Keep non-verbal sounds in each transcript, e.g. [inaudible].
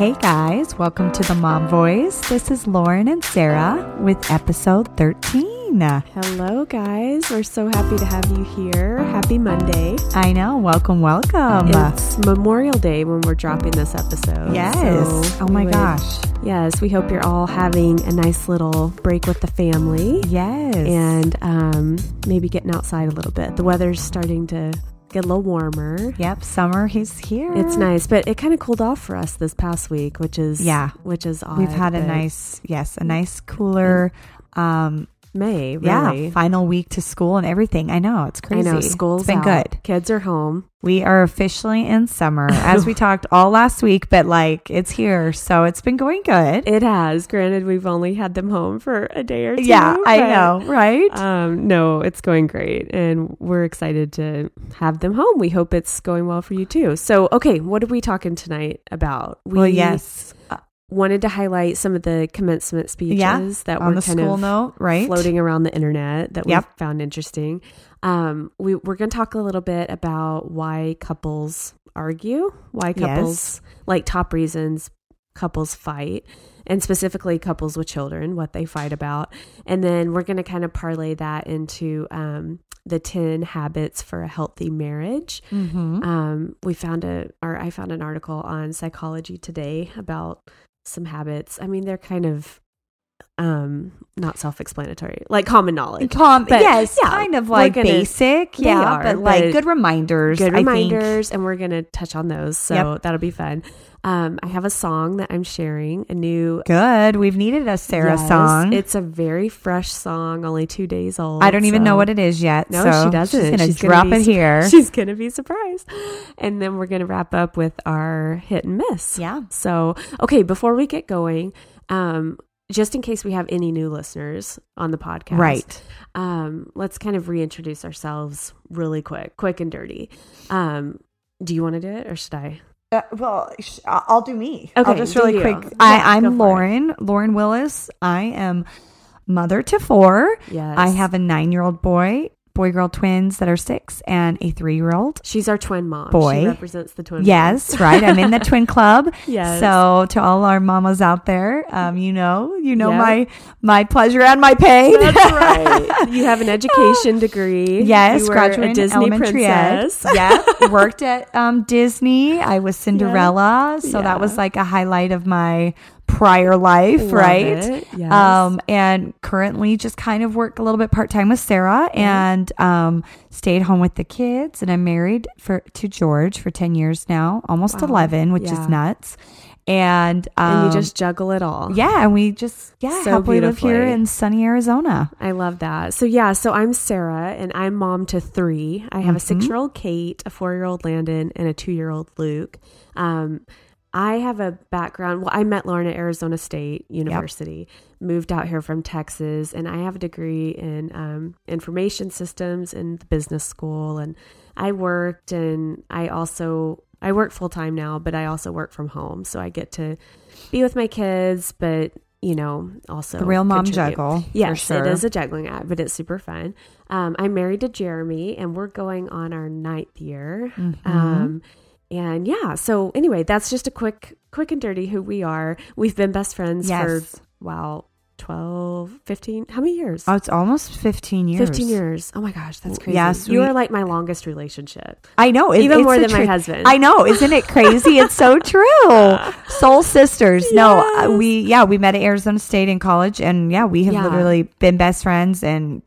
Hey guys, welcome to the Mom Voice. This is Lauren and Sarah with episode 13. Hello, guys. We're so happy to have you here. Happy Monday. I know, welcome, welcome. It's Memorial Day when we're dropping this episode. yes. So oh my would- gosh. Yes, we hope you're all having a nice little break with the family Yes. and um, maybe getting outside a little bit. The weather's starting to get a little warmer. yep, summer is here. It's nice, but it kind of cooled off for us this past week, which is Yeah. which is odd. We've had a nice, yes, a nice cooler, um, May. yeah, final week to school and everything. I know, it's crazy. I know school's It's been out. good. Kids are home. We are officially in summer, as we [laughs] talked all last week, but like it's here, so it's been going good. It has. Granted, we've only had them home for a day or two. yeah, I know, right? Um, no, it's going great, and we're excited to have them home. We hope it's going well for you too. So, okay, what are we talking tonight about? We well, yes, wanted to highlight some of the commencement speeches Yeah, that were kind school of note, right? floating around the internet that we Yep. found interesting. Um, we we're going to talk a little bit about why couples argue, why couples like top reasons couples fight, and specifically couples with children, what they fight about, and then we're going to kind of parlay that into um, the ten habits for a healthy marriage. Mm-hmm. Um, we found a, or I found an article on Psychology Today about some habits. I mean, they're kind of um not self-explanatory, like common knowledge. Com- But, yes, yeah, kind of like gonna- basic, yeah, are, but like but good reminders. Good I think. reminders, and we're gonna touch on those, so that'll be fun. Um, I have a song that I'm sharing, a new Good. We've needed a Sarah Yes, song. It's a very fresh song, only two days old. I don't even know what it is yet. No, so she doesn't. She's gonna She's gonna drop be it su- here. [laughs] She's gonna be surprised, and then we're gonna wrap up with our hit and miss. yeah. So, okay, before we get going, um, just in case we have any new listeners on the podcast, Right. Um, let's kind of reintroduce ourselves really quick, quick and dirty. Um, do you want to do it or should I? Uh, well, sh- I'll do me. Okay, I'll just really you. quick. Yeah, I, I'm it. Lauren, Lauren Willis. I am mother to four. Yes, I have a nine year old boy, boy girl twins that are six, and a three year old. She's our twin mom. Boy. she represents the twin. Yes, right. I'm in the [laughs] twin club. yes. So to all our mamas out there, um, you know, you know Yep. my my pleasure and my pain. That's [laughs] right. You have an education degree. Yes, you graduated Disney elementary princess. ed. Yeah, [laughs] worked at um, Disney. I was Cinderella, so Yeah. that was like a highlight of my prior life, Love right? Yes. Um, and currently just kind of work a little bit part time with Sarah and um, stayed home with the kids. And I'm married for to George for ten years now, almost Wow. eleven, which Yeah. is nuts. And um, and you just juggle it all. yeah, and we just yeah So happily live here in sunny Arizona. I love that. So yeah, so I'm Sarah and I'm mom to three. I have a Mhm. six year old Kate, a four year old Landon, and a two year old Luke. Um, I have a background. Well, I met Lauren at Arizona State University, moved out here from Texas, and I have a degree in um, information systems in the business school. And I worked, and I also I work full time now, but I also work from home, so I get to be with my kids, but you know, also The real mom contribute. juggle. Yes, for sure. it is a juggling act, but it's super fun. Um, I'm married to Jeremy, and we're going on our ninth year. Mhm. Um, and yeah, so anyway, that's just a quick, quick and dirty who we are. We've been best friends yes. for wow, 12, 15, how many years? Oh, it's almost 15 years. 15 years. Oh my gosh, that's crazy. Yes, you we- are like my longest relationship, I know. it- even more than my husband. I know. Isn't it crazy? it's so [laughs] true. Soul sisters. No, uh, we, yeah, we met at Arizona State in college and yeah, we have Yeah. literally been best friends and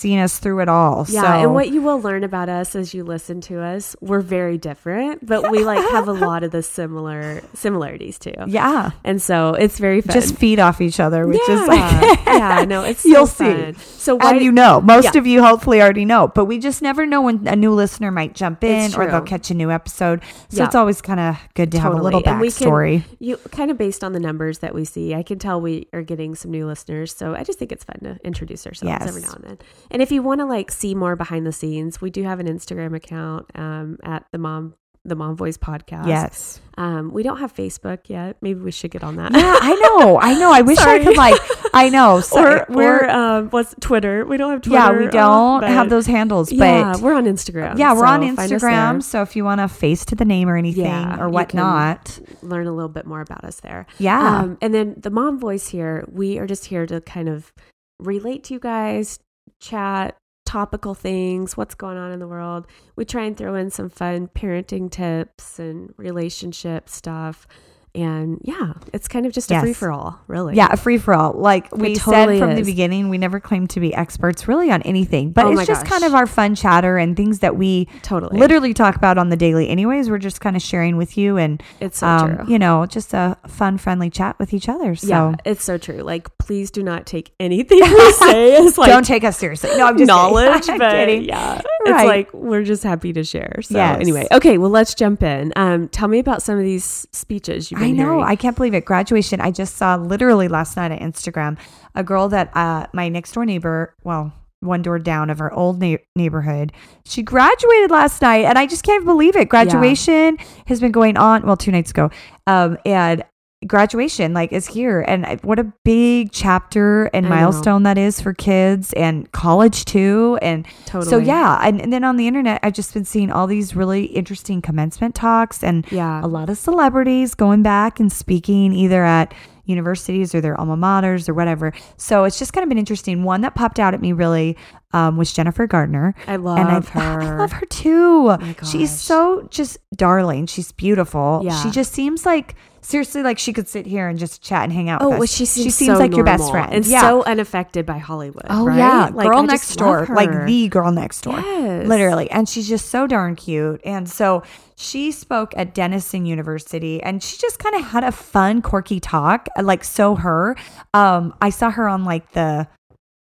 seen us through it all. Yeah, so, and what you will learn about us as you listen to us, we're very different, but we like have a [laughs] lot of the similar similarities too. yeah, And so it's very fun. just feed off each other, which yeah. is like, yeah, no, [laughs] it's You'll so see. fun. So why and you know, most Yeah. of you hopefully already know, but we just never know when a new listener might jump in or they'll catch a new episode. So Yeah. it's always kind of good to have a Totally. little we can- backstory. you kind of based on the numbers that we see, I can tell we are getting some new listeners. So I just think it's fun to introduce ourselves Yes. every now and then. And if you want to like see more behind the scenes, we do have an Instagram account um, at the mom the Mom Voice podcast. Yes. Um, we don't have Facebook yet. Maybe we should get on that. Yeah, I know. [laughs] I know. I wish I could like. I know. [laughs] So, or we're um, what's Twitter? We don't have Twitter. yeah, we don't but- have those handles, but Yeah, we're on Instagram. yeah, we're on so us Instagram. So if you want a face to the name or anything Yeah, or whatnot, Learn a little bit more about us there. yeah, Um, and then the mom voice here, we are just here to kind of relate to you guys, chat topical things, what's going on in the world. We try and throw in some fun parenting tips and relationship stuff. And yeah, it's kind of just a Yes. free for all, really. yeah, a free for all. Like we totally said from the beginning, we never claim to be experts really on anything, but Oh it's just gosh. kind of our fun chatter and things that we totally. literally talk about on the daily. Anyways, we're just kind of sharing with you and it's so um, true. you know, just a fun, friendly chat with each other. So yeah, it's so true. Like, please do not take anything we [laughs] say as like don't take us seriously. No, I'm just knowledge, [laughs] kidding. But kidding. yeah, Right. it's like we're just happy to share. So Yes. anyway, okay, well, let's jump in. Um, tell me about some of these speeches you've been I know. hearing. I can't believe it. Graduation. I just saw literally last night on Instagram a girl that uh, my next door neighbor, well, one door down of our old na- neighborhood, she graduated last night, and I just can't believe it. Graduation has been going on. Well, two nights ago, um, and graduation like is here and what a big chapter and I know. milestone that is for kids and college too and totally. so yeah and, and then on the internet i've just been seeing all these really interesting commencement talks and yeah, a lot of celebrities going back and speaking either at universities or their alma maters or whatever. So it's just kind of been interesting. One that popped out at me really um, was Jennifer Gardner. I love and I, her. I love her too. my She's so just darling. She's beautiful. Yeah. She just seems like seriously like she could sit here and just chat and hang out Oh, with us. well, she seems, seems so like your best friend. and yeah. so unaffected by Hollywood. Oh right? yeah, Like, girl I next door, like the girl next door, Yes. literally. And she's just so darn cute. And so she spoke at Denison University, and she just kind of had a fun, quirky talk, like so her. Um, I saw her on like the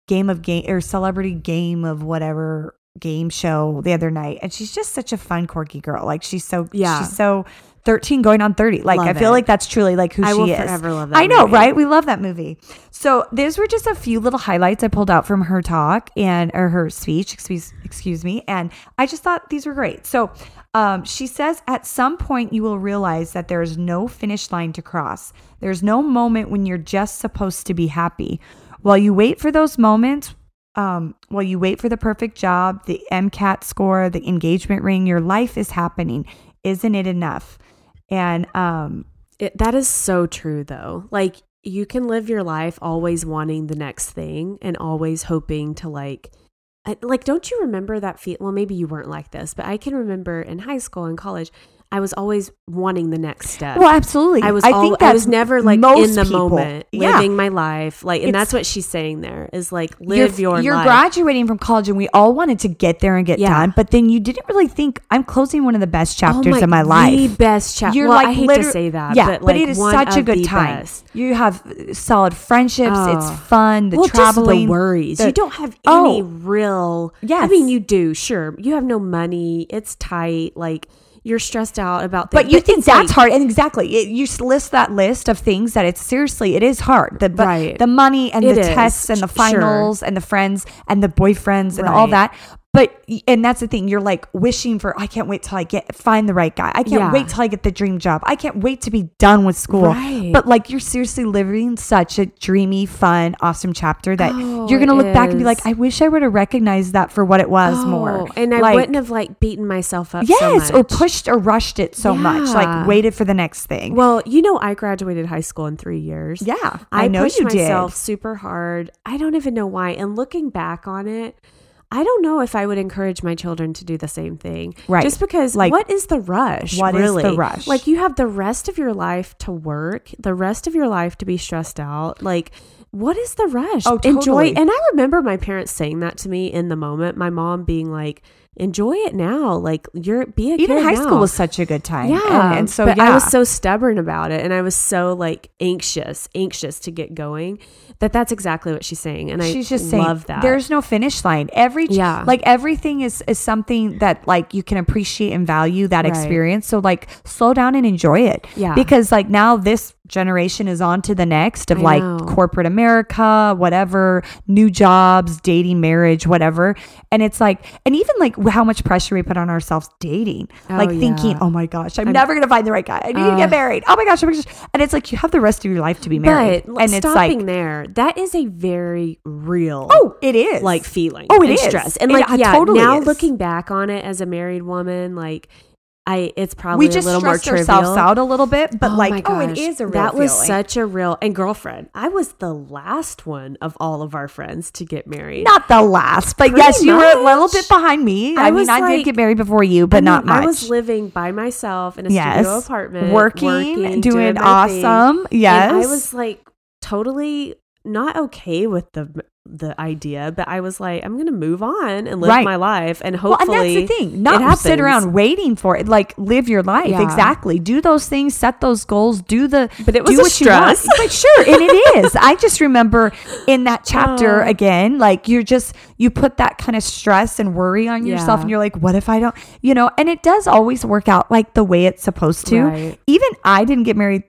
game of game or celebrity game of whatever game show the other night, and she's just such a fun, quirky girl. Like she's so Yeah. she's so. 13 going on 30 like i feel it. like that's truly like who I she will is forever love that i know movie. right we love that movie so these were just a few little highlights I pulled out from her talk and or her speech, excuse excuse me, and I just thought these were great. So um, she says, at some point you will realize that there is no finish line to cross. There's no moment when you're just supposed to be happy. While you wait for those moments, um, while you wait for the perfect job, the MCAT score, the engagement ring, your life is happening. Isn't it enough? And um, It, that is so true, though. Like, you can live your life always wanting the next thing and always hoping to, like, like, don't you remember that feel? Well, maybe you weren't like this, but I can remember in high school and college, I was always wanting the next step. well, absolutely. I was I think I was never like in the people. moment, Yeah. living my life. Like, and It's- that's what she's saying there is like live you're, your you're life. graduating from college and we all wanted to get there and get Yeah. done but then you didn't really think i'm closing one of the best oh chapters oh of my life. The best chapter. you're well, like I hate to say that, yeah but, like, it is such a good time best. you have uh, solid friendships it's Oh. fun the well, traveling the worries. the- you don't have Oh. any real. I mean, you do. Sure, you have no money. It's tight. Like you're stressed out about things. but you think that's like- hard and exactly it, you list that list of things that it's seriously it is hard the but Right. the money and It the is, tests and the sure. finals and the friends and the boyfriends and all that but and that's the thing you're like wishing for i can't wait till i get find the right guy i can't Yeah. wait till i get the dream job i can't wait to be done with school Right. but like you're seriously living such a dreamy fun awesome chapter that Oh, you're gonna look back and be like i wish i would have recognized that for what it was Oh, more and I Like, wouldn't have like beaten myself up. yes so or pushed or rushed it so much like waited for the next thing Well, you know, I graduated high school in three years. yeah I, i, know pushed you myself did super hard. I don't even know why. And looking back on it, I don't know if I would encourage my children to do the same thing. Right. Just because Like, what is the rush? what is really? the rush? Like you have the rest of your life to work, the rest of your life to be stressed out. Like what is the rush? Oh, totally. Enjoy. And I remember my parents saying that to me in the moment. My mom being like, "Enjoy it now. Like you're be a even high now." school was such a good time Yeah. and, and so but yeah I was so stubborn about it and I was so like anxious, anxious to get going that that's exactly what she's saying. And she's I just saying love that. there's no finish line every Yeah. like everything is is something that like you can appreciate and value that Right. experience so like slow down and enjoy it Yeah. because like now this generation is on to the next of I like know. corporate america whatever new jobs dating marriage whatever and it's like and even like how much pressure we put on ourselves dating, Oh, like thinking, "Oh my gosh, I'm, never gonna find the right guy. I need to Uh, get married. Oh my gosh, oh my gosh!" And it's like you have the rest of your life to be married, and it's like, there, that is a very real oh, it is like feeling. Oh, it and is. stress. And like it yeah, totally now is. looking back on it as a married woman, like I it's probably we just a little more stressed trivial. ourselves out a little bit, but Oh like, my oh, it is a real that was feeling. such a real and girlfriend. I was the last one of all of our friends to get married. not the last, but Pretty yes, you were a little bit behind me. I, I mean, was I did get married before you, but I mean, not much. I was living by myself in a yes, studio apartment, working, doing my thing. awesome. Yes, And I was like totally not okay with the the idea, but I was like, I'm gonna move on and live Right. my life, and Well, and hopefully, that's the thing. Not sit around waiting for it. Like live your life. Yeah. Exactly. Do those things. Set those goals. Do the. But it was do a what you want. stress. But sure, and it [laughs] is. I just remember in that chapter Oh. again, like you're just you put that kind of stress and worry on yourself, Yeah. and you're like, what if I don't? You know, and it does always work out like the way it's supposed to. Right. Even I didn't get married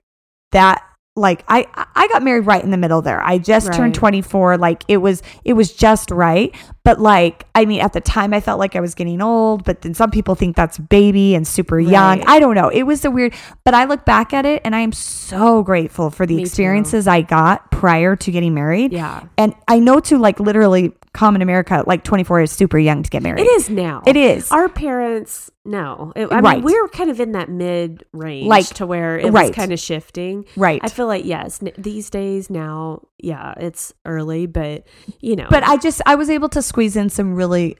that like I I got married right in the middle there. I just turned 24 like it was it was just right. But like I mean at the time I felt like I was getting old, but then some people think that's baby and super young. Right. I don't know. It was a weird but I look back at it and I am so grateful for the Me too. experiences I got prior to getting married. Yeah. And I know to like literally common America like 24 is super young to get married. It is now. It is. Our parents, no. It, I Right. mean, we were kind of in that mid range, Like, to where it right. was kind of shifting. Right. I feel like yes, n- these days now, yeah, it's early, but you know, but I just I was able to squeeze in some really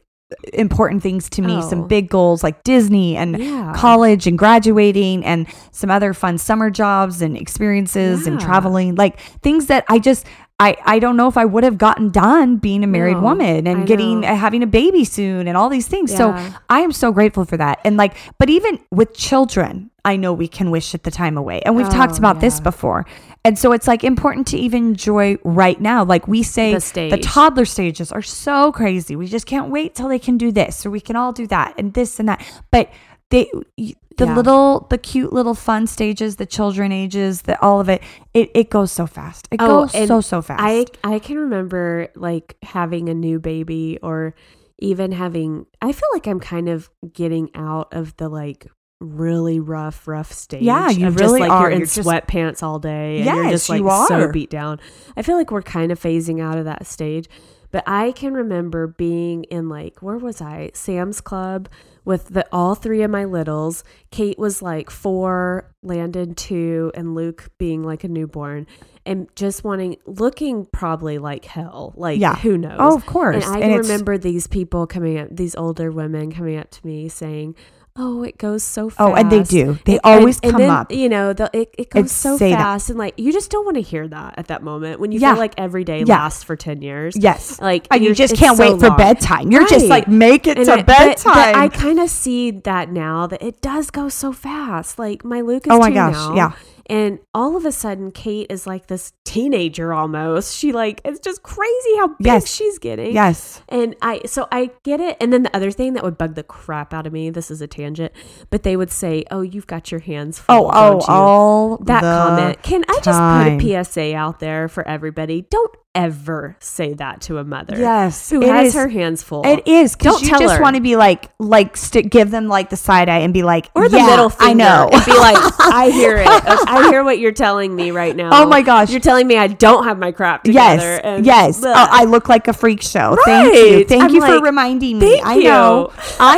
important things to me, Oh. some big goals like Disney and Yeah. college and graduating and some other fun summer jobs and experiences and traveling, like things that I just I, I don't know if I would have gotten done being a married No, woman and I getting uh, having a baby soon and all these things. So I am so grateful for that. And like, but even with children, I know we can wish at the time away. And we've talked Oh, about this before. And so it's like important to even enjoy right now. Like we say, The the toddler stages are so crazy. We just can't wait till they can do this or we can all do that and this and that. But they, the Yeah. little, the cute little fun stages, the children ages, the all of it, it, it goes so fast. It Oh, goes so, so fast. I I can remember like having a new baby or even having I feel like I'm kind of getting out of the like really rough rough stage. Yeah, you of really just like are. you're in You're just- sweatpants all day and you're just like you so beat down. I feel like we're kind of phasing out of that stage. But I can remember being in like where was I? Sam's Club with the all three of my littles. Kate was like four, Landon two, and Luke being like a newborn, and just wanting looking probably like hell. Like Yeah. who knows? Oh, of course. And I And remember these people coming up, these older women coming up to me saying. Oh, it goes so fast. Oh, and they do. They And- always and come then, up. You know, the, it, it goes And so say that. fast, and like you just don't want to hear that at that moment when you Yeah. feel like every day Yeah. lasts for ten years. yes. Like and you just can't so wait for long. bedtime. You're just like, make it And to I- but- bedtime. But, I kind of see that now that it does go so fast. Like my Luke is Oh my gosh, now, yeah. And all of a sudden, Kate is like this teenager almost. She like it's just crazy how big Yes. she's getting. yes. And I, so I get it. And then the other thing that would bug the crap out of me, this is a tangent, but they would say, "Oh, you've got your hands full." Oh, oh, don't you?" all that comment. Can I just time. put a PSA out there for everybody? Don't ever say that to a mother. Yes, who has is. her hands full. It is because Don't you just want to be like, like, st- give them like the side eye and be like, or the "Yeah, middle finger. I know. And be like, I [laughs] hear it. I hear what you're telling me right now. Oh my gosh. You're telling me I don't have my crap yes, together. and yes. Oh, I look like a freak show. Thank you. Thank I'm you for reminding me. I know. I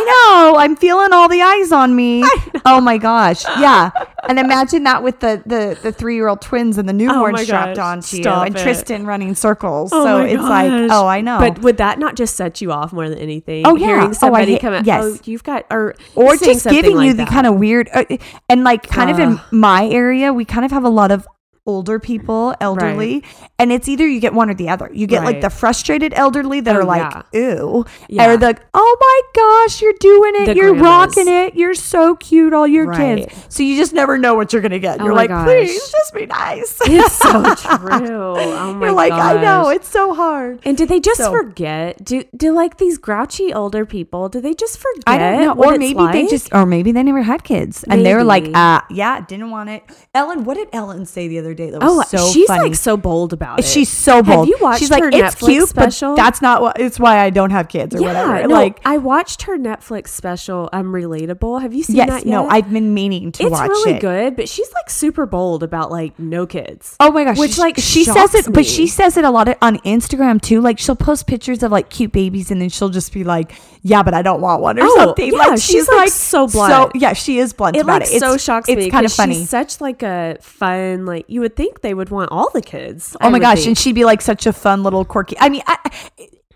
know. I'm feeling all the eyes on me. [laughs] Oh my gosh. Yeah. And imagine that with the the, the three year old twins and the newborn Oh strapped onto you and it. Tristan running circles. Oh so it's like, oh, I know. But would that not just set you off more than anything? Oh, yeah. Oh, I Hearing somebody hate- come out, yes. oh, you've got, or, or just giving like you the kind of weird uh, and like kind of in my area we kind of have a lot of older people elderly and it's either you get one or the other you get like the frustrated elderly that Oh, are like ew Yeah. or the oh my gosh you're doing it The you're grandmas. rocking it you're so cute all your Right. kids so you just never know what you're gonna get Oh you're like gosh. please just be nice It's so [laughs] true. Oh my you're like i know it's so hard And do they just So- forget? Do do like these grouchy older people? Do they just forget? I don't know. Or maybe they just, or maybe they never had kids and they were like, Maybe. uh, yeah, didn't want it. Ellen, what did Ellen say the other day that was Oh, so she's funny. like so bold about it. She's so bold. Have you watched She's like, her it's Netflix cute, special? but that's not what. It's why I don't have kids or whatever. no, like, I watched her Netflix special. I'm relatable. Have you seen yes, that yet? no, I've been meaning to it's watch really it. good, but she's like super bold about like no kids. Oh my gosh, Which, she- like, she says it, but she says it a lot on Instagram too. Like she'll post pictures of like cute babies, and then she'll just be like, "Yeah, but I don't want one" or Oh, something. yeah, like she's, like, so blunt. yeah, she is blunt It about like it. It's, so It's- shocks it's me. kind of funny. She's such like a fun like you would think they would want all the kids. Oh I my gosh, think. and she'd be like such a fun little quirky. I mean, I,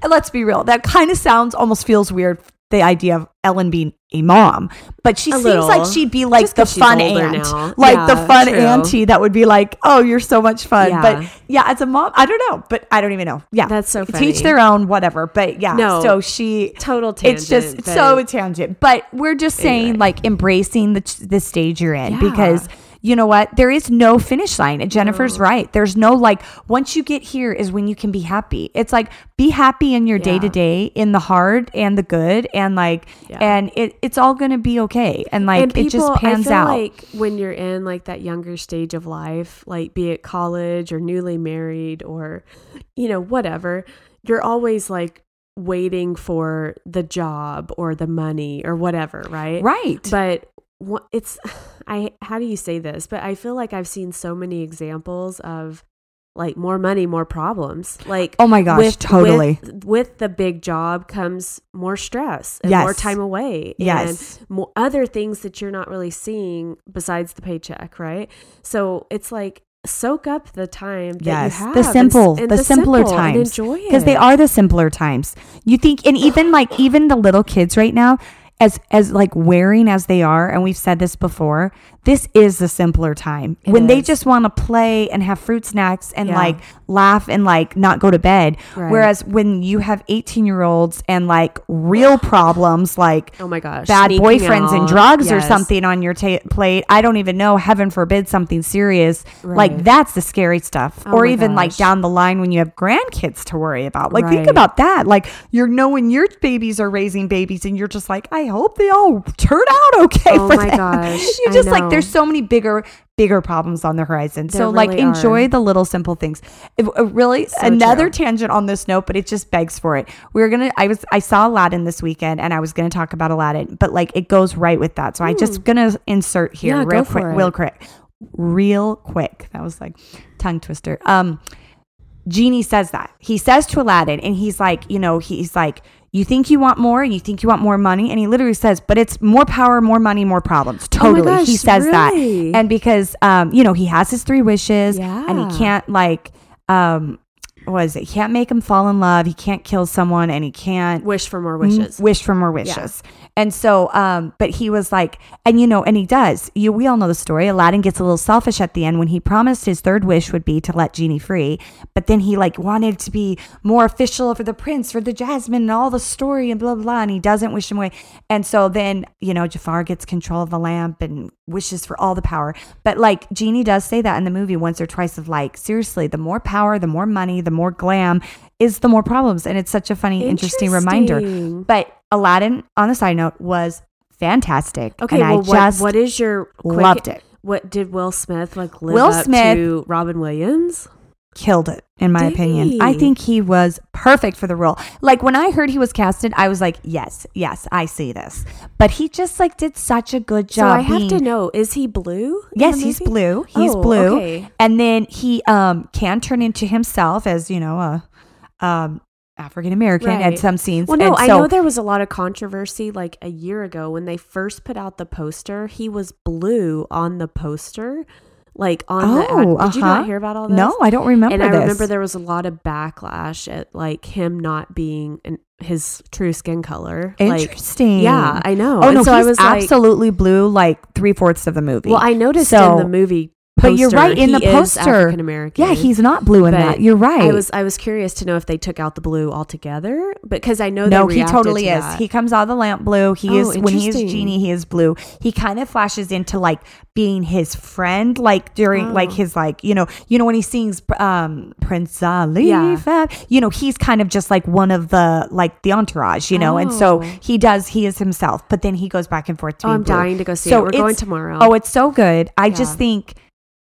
let's be real. That kind of sounds almost feels weird. The idea of Ellen being a mom, but she A seems little. like she'd be like Just the fun aunt, now. like the fun true. auntie that would be like, "Oh, you're so much fun." Yeah. But yeah, as a mom, I don't know, but I don't even know. Yeah, That's so Teach their own, whatever. But yeah, No. so she total tangent. it's just so tangent but we're just saying Anyway. like embracing the, the stage you're in Yeah. because you know what? There is no finish line. And jennifer's mm. right. There's no like once you get here is when you can be happy. It's like be happy in your day to day in the hard and the good and like Yeah. and it, it's all gonna be okay. And like and people, it just pans out. like when you're in like that younger stage of life, like be it college or newly married or you know whatever, you're always like waiting for the job or the money or whatever, right? right. But it's [sighs] I how do you say this? But I feel like I've seen so many examples of like more money, more problems. Like oh my gosh with, totally with, with the big job comes more stress and Yes. more time away Yes. and more other things that you're not really seeing besides the paycheck, right? So it's like soak up the time that Yes, you have the simple, and the simpler simple times. enjoy it because they are the simpler times. You think, and even like even the little kids right now, as as like wearing as they are, and we've said this before, this is the simpler time It when they just want to play and have fruit snacks and Yeah. like laugh and like not go to bed. Right. Whereas when you have eighteen year olds and like real [sighs] problems like Oh my gosh. bad sneaking boyfriends and out. drugs or something on your ta- plate. I don't even know. Heaven forbid something serious. Like that's the scary stuff. Oh or even like down the line when you have grandkids to worry about. Like think about that. Like you're knowing your babies are raising babies and you're just like, I hope they all turn out okay Oh for my them. gosh, [laughs] you just like there's so many bigger bigger problems on the horizon. There so like enjoy are. the little simple things. It, uh, really So another true. tangent on this note, but it just begs for it. We are gonna. I was. I saw Aladdin this weekend, and I was gonna talk about Aladdin, but like it goes right with that. So I just gonna insert here Hmm. Yeah, real quick, real quick, real quick. That was like tongue twister. Um, Genie says that he says to Aladdin, and he's like, you know, he's like. You think you want more, and you think you want more money, and he literally says, "But it's more power, more money, more problems." Oh Totally, he gosh, says that, and because um, you know, he has his three wishes, and he can't like um, what is it? He can't make him fall in love. He can't kill someone, and he can't wish for more wishes. m- wish for more wishes. And so, um, but he was like, and you know, and he does. You, we all know the story. Aladdin gets a little selfish at the end when he promised his third wish would be to let Genie free, but then he like wanted to be more official for the prince, for the Jasmine, and all the story, and blah blah. blah and he doesn't wish him away. And so then, you know, Jafar gets control of the lamp and wishes for all the power. But like Genie does say that in the movie once or twice of like, seriously, the more power, the more money, the more glam is the more problems. And it's such a funny, interesting, reminder. But Aladdin, on the side note, was fantastic. Okay, and well, I just what, what is your quick- loved it. What did Will Smith like live Will up Smith- to Robin Williams? killed it, in my Did opinion. I think he was perfect for the role. Like when I heard he was casted, I was like, yes, yes, I see this. But he just like did such a good job. So I have to know: is he blue? Yes, he's blue. He's Oh, blue. okay. And then he um can turn into himself as, you know, a um African American at some scenes. Well, no, And I so- know there was a lot of controversy like a year ago when they first put out the poster. He was blue on the poster, like on. Oh, Ad. Did you uh-huh. not hear about all this? No, I don't remember and I this. remember there was a lot of backlash at like him not being an, his true skin color. Like, Interesting. yeah, I know. Oh And no, so I was like, absolutely blue like three fourths of the movie. well, I noticed So- in the movie. But you're right, in he the poster- American. yeah, he's not blue in But that. You're right. I was I was curious to know if they took out the blue altogether, because I know no, he totally to is. that. He comes out of the lamp blue. He Oh, is when he is genie, he is blue. He kind of flashes into like being his friend, like during Oh. like his like you know you know when he sings um Prince Ali, Yeah. You know he's kind of just like one of the like the entourage, you know, and so Oh. he does he is himself, but then he goes back and forth to Oh, I'm blue. dying to go see So it. We're going tomorrow. Oh, it's so good. I just think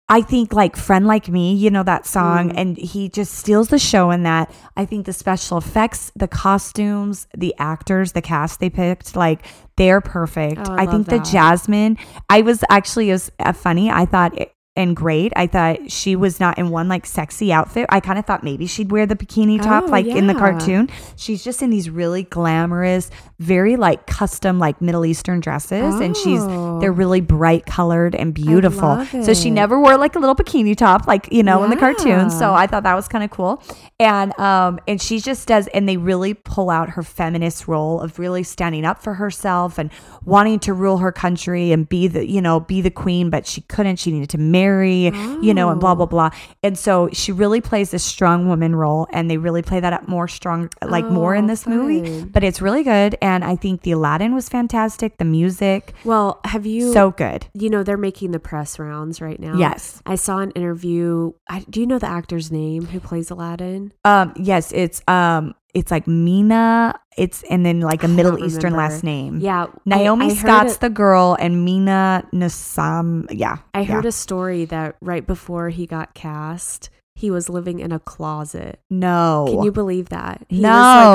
I think like Friend Like Me, you know that song, Mm. and he just steals the show in that. I think the special effects, the costumes, the actors, the cast they picked, like they're perfect. Oh, I I, think love the. Jasmine, I was actually it was uh, funny. I thought it, and great. I thought she was not in one like sexy outfit. I kind of thought maybe she'd wear the bikini top Oh, like in the cartoon. She's just in these really glamorous, very like custom like Middle Eastern dresses and she's Oh. they're really bright colored and beautiful. So she never wore like a little bikini top like, you know, in the cartoon. So I thought that was kind of cool. And um and she just does and they really pull out her feminist role of really standing up for herself and wanting to rule her country and be the, you know, be the queen, but she couldn't. She needed to marry, you know, and blah blah blah. And so she really plays this strong woman role and they really play that up more strong like more in Oh, this movie. But it's really good and I think the Aladdin was fantastic, the music Well, have you? so good. you know they're making the press rounds right now. Yes. I saw an interview. I, do you know the actor's name who plays Aladdin? Um, yes, it's um, it's like Mina. It's and then like a Middle Eastern remember. last name. Yeah, Naomi I, I Scott's a- the girl, and Mina Nassam. Yeah, I heard yeah. a story that right before he got cast, he was living in a closet. no. Can you believe that? He No.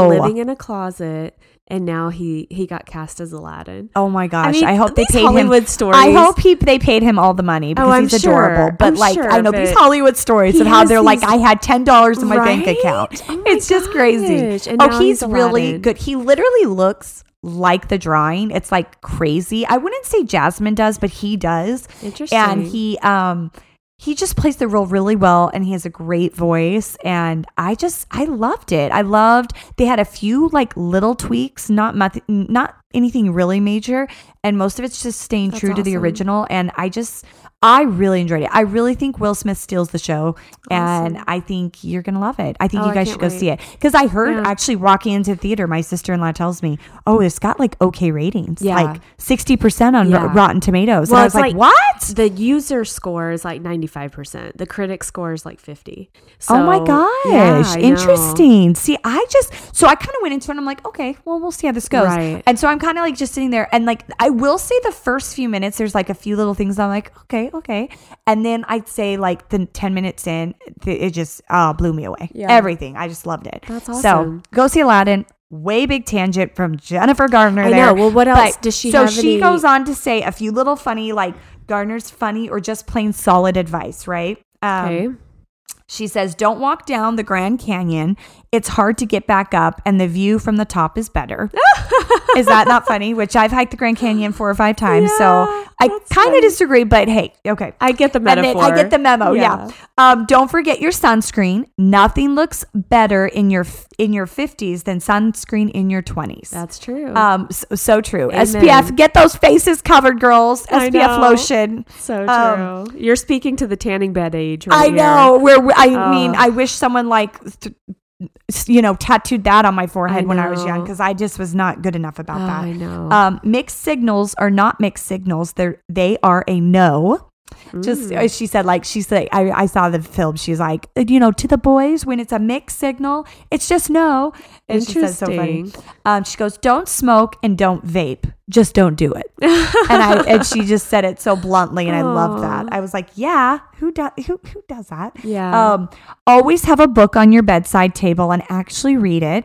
was like living in a closet, and now he he got cast as Aladdin. oh my gosh! I, mean, hope they paid Hollywood him. stories. I hope he they paid him all the money because Oh, he's sure. adorable. But I'm like sure I know these. Hollywood stories He of how they're like, I had ten dollars in my bank account. Oh my it's just crazy. And oh, he's, he's really good. He literally looks like the drawing. It's like crazy. I wouldn't say Jasmine does, but he does. Interesting. and he um he just plays the role really well and he has a great voice and i just i loved it. I loved they had a few like little tweaks not much not anything really major and most of it's just staying That's true to the original and i just i really enjoyed it i really think will smith steals the show and i think you're gonna love it i think Oh, you guys should go wait. see it because i heard Yeah. actually walking into the theater my sister-in-law tells me oh it's got like okay ratings Yeah. like 60% on Yeah. rotten tomatoes Well, and i was like, like- what the user score is like 95%. The critic score is like 50. oh my gosh, yeah, I know. interesting. See, I just so I kind of went into it. and I'm like, okay, well, we'll see how this goes. Right. And so I'm kind of like just sitting there, and like I will say the first few minutes, there's like a few little things I'm like, okay, okay, and then I'd say like the ten minutes in, it just uh, blew me away. Yeah. Everything, I just loved it. That's awesome. So go see Aladdin. Way big tangent from Jennifer Gardner. I there. know. Well, what else But- does she So she any- goes on to say a few little funny, like Gardner's funny or just plain solid advice, right? Um, Okay. She says, Don't walk down the Grand Canyon. It's hard to get back up, and the view from the top is better. [laughs] is that not funny? Which I've hiked the Grand Canyon four or five times. so I kind of disagree, but hey, okay. I get the metaphor. I get the memo. Yeah. Um, don't forget your sunscreen. Nothing looks better in your in your fifties than sunscreen in your twenties. That's true. um, so, so true. Amen. SPF, get those faces covered, girls. SPF lotion. so true. um, You're speaking to the tanning bed age right I here. know. I Oh. mean, I wish someone like, th- you know, tattooed that on my forehead when I was young because I just was not good enough about Oh, that. I know. Um, mixed signals are not mixed signals. They're they are a no. Just Mm. uh, she said, like she said, I, I saw the film. She's like, you know, to the boys when it's a mixed signal, it's just no. And she said so funny. Interesting. Um, she goes, don't smoke and don't vape. Just don't do it. and I and she just said it so bluntly, and I loved that. I was like, yeah, who does who who does that? Yeah. Um, always have a book on your bedside table and actually read it.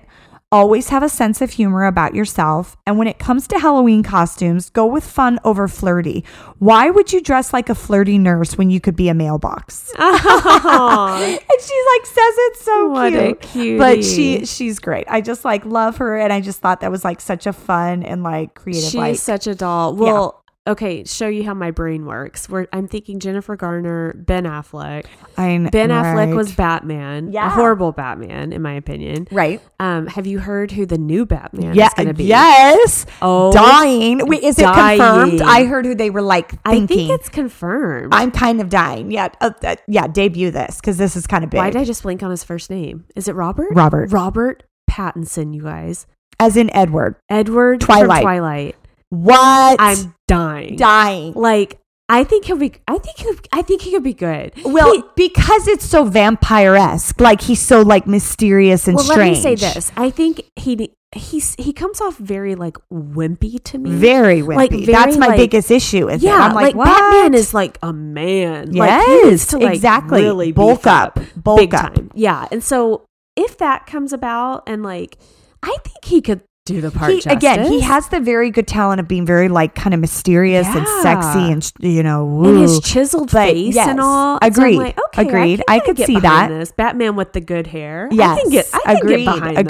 Always have a sense of humor about yourself. And when it comes to Halloween costumes, go with fun over flirty. Why would you dress like a flirty nurse when you could be a mailbox? Oh. Aw. [laughs] and she like says it so What a cute. But she she's great. I just like love her and I just thought that was like such a fun and like creative She's like such a doll. Well, okay, show you how my brain works. We're, I'm thinking Jennifer Garner, Ben Affleck. I Ben Affleck was Batman. Yeah. A horrible Batman, in my opinion. right. Um, have you heard who the new Batman Yeah, is going to be? yes. Oh, dying. Wait, is it confirmed? I heard who they were like I think it's confirmed. I'm kind of dying. Yeah, uh, uh, yeah. Debut this because this is kind of big. Why did I just blink on his first name? Is it Robert? Robert, Robert Pattinson, you guys. as in Edward. Edward Twilight. Twilight. What? I'm dying. dying. Like I think he'll be. I think he'll. I think he could be good. Well, He- because it's so vampire esque, like he's so like mysterious and well, strange. let me say this. I think he. he's he comes off very like wimpy to me. Very wimpy. Like, That's my like- biggest issue. With yeah. I'm like, like, Batman is like a man. like, Yes, he needs to like exactly. really Bulk up. Bulk up. time. Yeah, and so if that comes about, and like, I think he could do the part. He, again, he has the very good talent of being very like kind of mysterious and sexy and you know, and his chiseled But face yes, and all. And so I'm agreed, like, okay, agreed. I, I can could get see that. This Batman with the good hair. yes I can get. I can agreed, get behind this.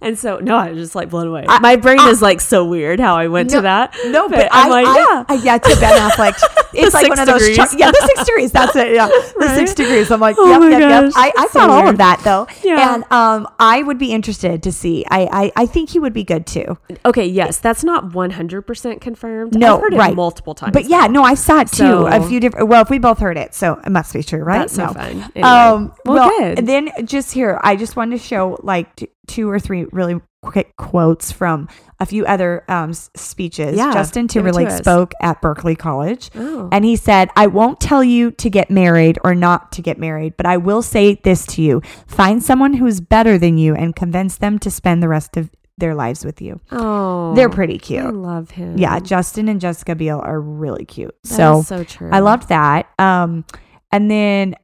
And so no, I was just like blown away. I- My brain I- is like so weird how I went No, to that. No, but, I'm I, like, I, yeah. I, yeah, to Ben Affleck. [laughs] It's like one of those. char- yeah, the six degrees. That's it. Yeah, the [laughs] six degrees. I'm like, Oh yep, my yep, yep. gosh, I, I so all of that though. Yeah. And um, I would be interested to see. I, I, I think he would be good too. Okay, yes, that's not 100% confirmed. No, I've heard right. it multiple times. But yeah, no, I saw it too. So- a few different. Well, if we both heard it, so it must be true, right? That's so no. fun. Anyway. Um, Well, well, then just here, I just wanted to show like two or three really quick quotes from a few other um, speeches. Yeah, Justin give it to Timberlake spoke at Berklee College. Oh. And he said, I won't tell you to get married or not to get married, but I will say this to you find someone who's better than you and convince them to spend the rest of their lives with you. oh, They're pretty cute. I love him. Yeah, Justin and Jessica Biel are really cute. That so is so true. I loved that. Um, and then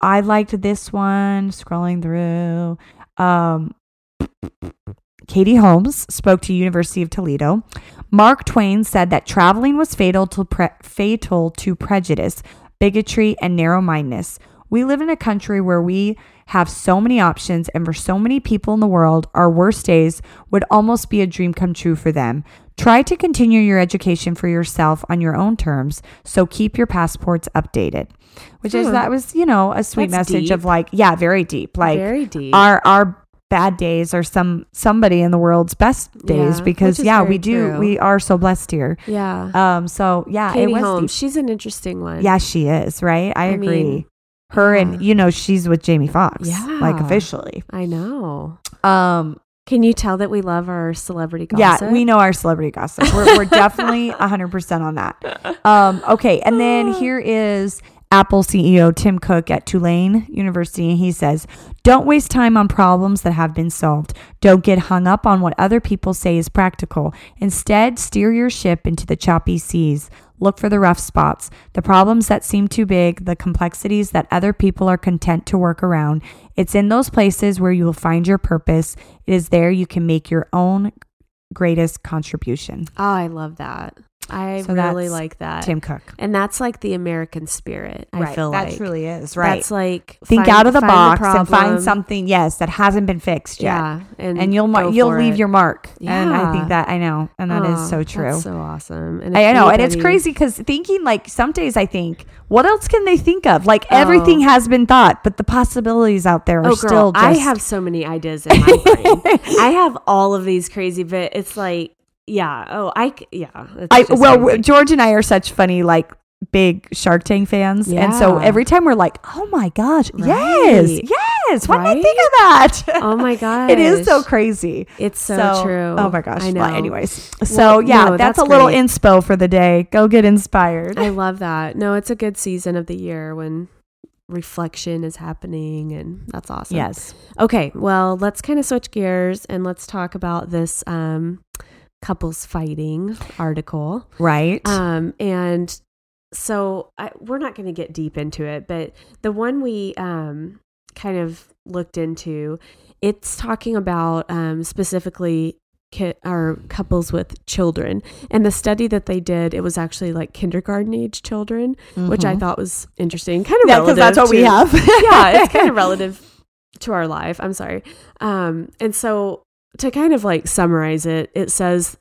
I liked this one. Scrolling through, um, Katie Holmes spoke to University of Toledo. Mark Twain said that traveling was fatal to pre- fatal to prejudice, bigotry, and narrow-mindedness. We live in a country where we have so many options, and for so many people in the world, our worst days would almost be a dream come true for them. Try to continue your education for yourself on your own terms, so keep your passports updated. Which is hmm. that was you know a sweet That's message deep. of like yeah very deep like Very deep. our our bad days are some somebody in the world's best days Yeah, because yeah we do true. we are so blessed here yeah. um so yeah Katie it was Holmes, deep. she's an interesting one. yeah she is right i, I agree mean, her yeah. and you know she's with jamie Foxx like officially I know. um Can you tell that we love our celebrity gossip? yeah we know our celebrity gossip we're, we're [laughs] definitely 100% on that um okay and then [gasps] here is Apple CEO Tim Cook at Tulane University, he says, Don't waste time on problems that have been solved. Don't get hung up on what other people say is practical. Instead, steer your ship into the choppy seas. Look for the rough spots, the problems that seem too big, the complexities that other people are content to work around. It's in those places where you will find your purpose. It is there you can make your own greatest contribution. Oh, I love that. I So really like that. Tim Cook. And that's like the American spirit. I feel that like truly is right. That's like think find- out of the box and find something yes that hasn't been fixed yet Yeah, and and you'll mar- you'll leave it. your mark and i think that i know and that is Aw, so true That's so awesome. And I, I know and it's crazy because thinking like some days i think what else can they think of like oh. everything Oh. has been thought but the possibilities out there are Oh, still just I have so many ideas in my [laughs] brain. I have all of these crazy, but it's like, yeah. Oh, I yeah. I well. George and I are such funny like big Shark Tank fans, and so every time we're like, "Oh my gosh, yes, Right. yes!" What did I think of that? oh my god, [laughs] it is so crazy. It's so, true. Oh my gosh! I know. Well, anyways, so yeah, no, that's, that's a little great. inspo for the day. Go get inspired. I love that. No, it's a good season of the year when reflection is happening, and that's awesome. yes. Okay, well, let's kind of switch gears and let's talk about this um, couples fighting article. Right. Um, and so I, we're not going to get deep into it, but the one we um, kind of looked into, it's talking about um, specifically ki- or couples with children. And the study that they did, it was actually like kindergarten age children, which I Mhm. thought was interesting. Kind of yeah, because relative that's what we have. [laughs] yeah, it's kind of [laughs] relative to our life. I'm sorry. Um, and so to kind of like summarize it, it says,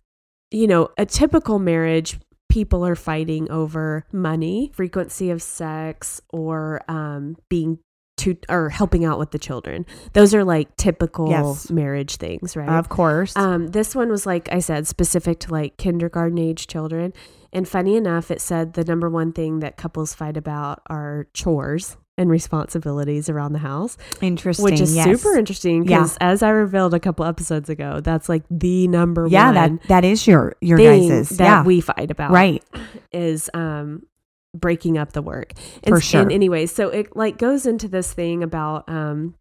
you know, a typical marriage, people are fighting over money, frequency of sex, or um, being to or helping out with the children. Those are like typical Yes. marriage things, right? Of course. Um, this one was like I said, specific to like kindergarten age children. And funny enough, it said the number one thing that couples fight about are chores and responsibilities around the house, Interesting. which is yes. super interesting Yeah. because as I revealed a couple episodes ago, that's like the number Yeah, one that that is your your guys's. that yeah. we fight about. right. Is um breaking up the work. And, For sure. And anyway, so it like goes into this thing about um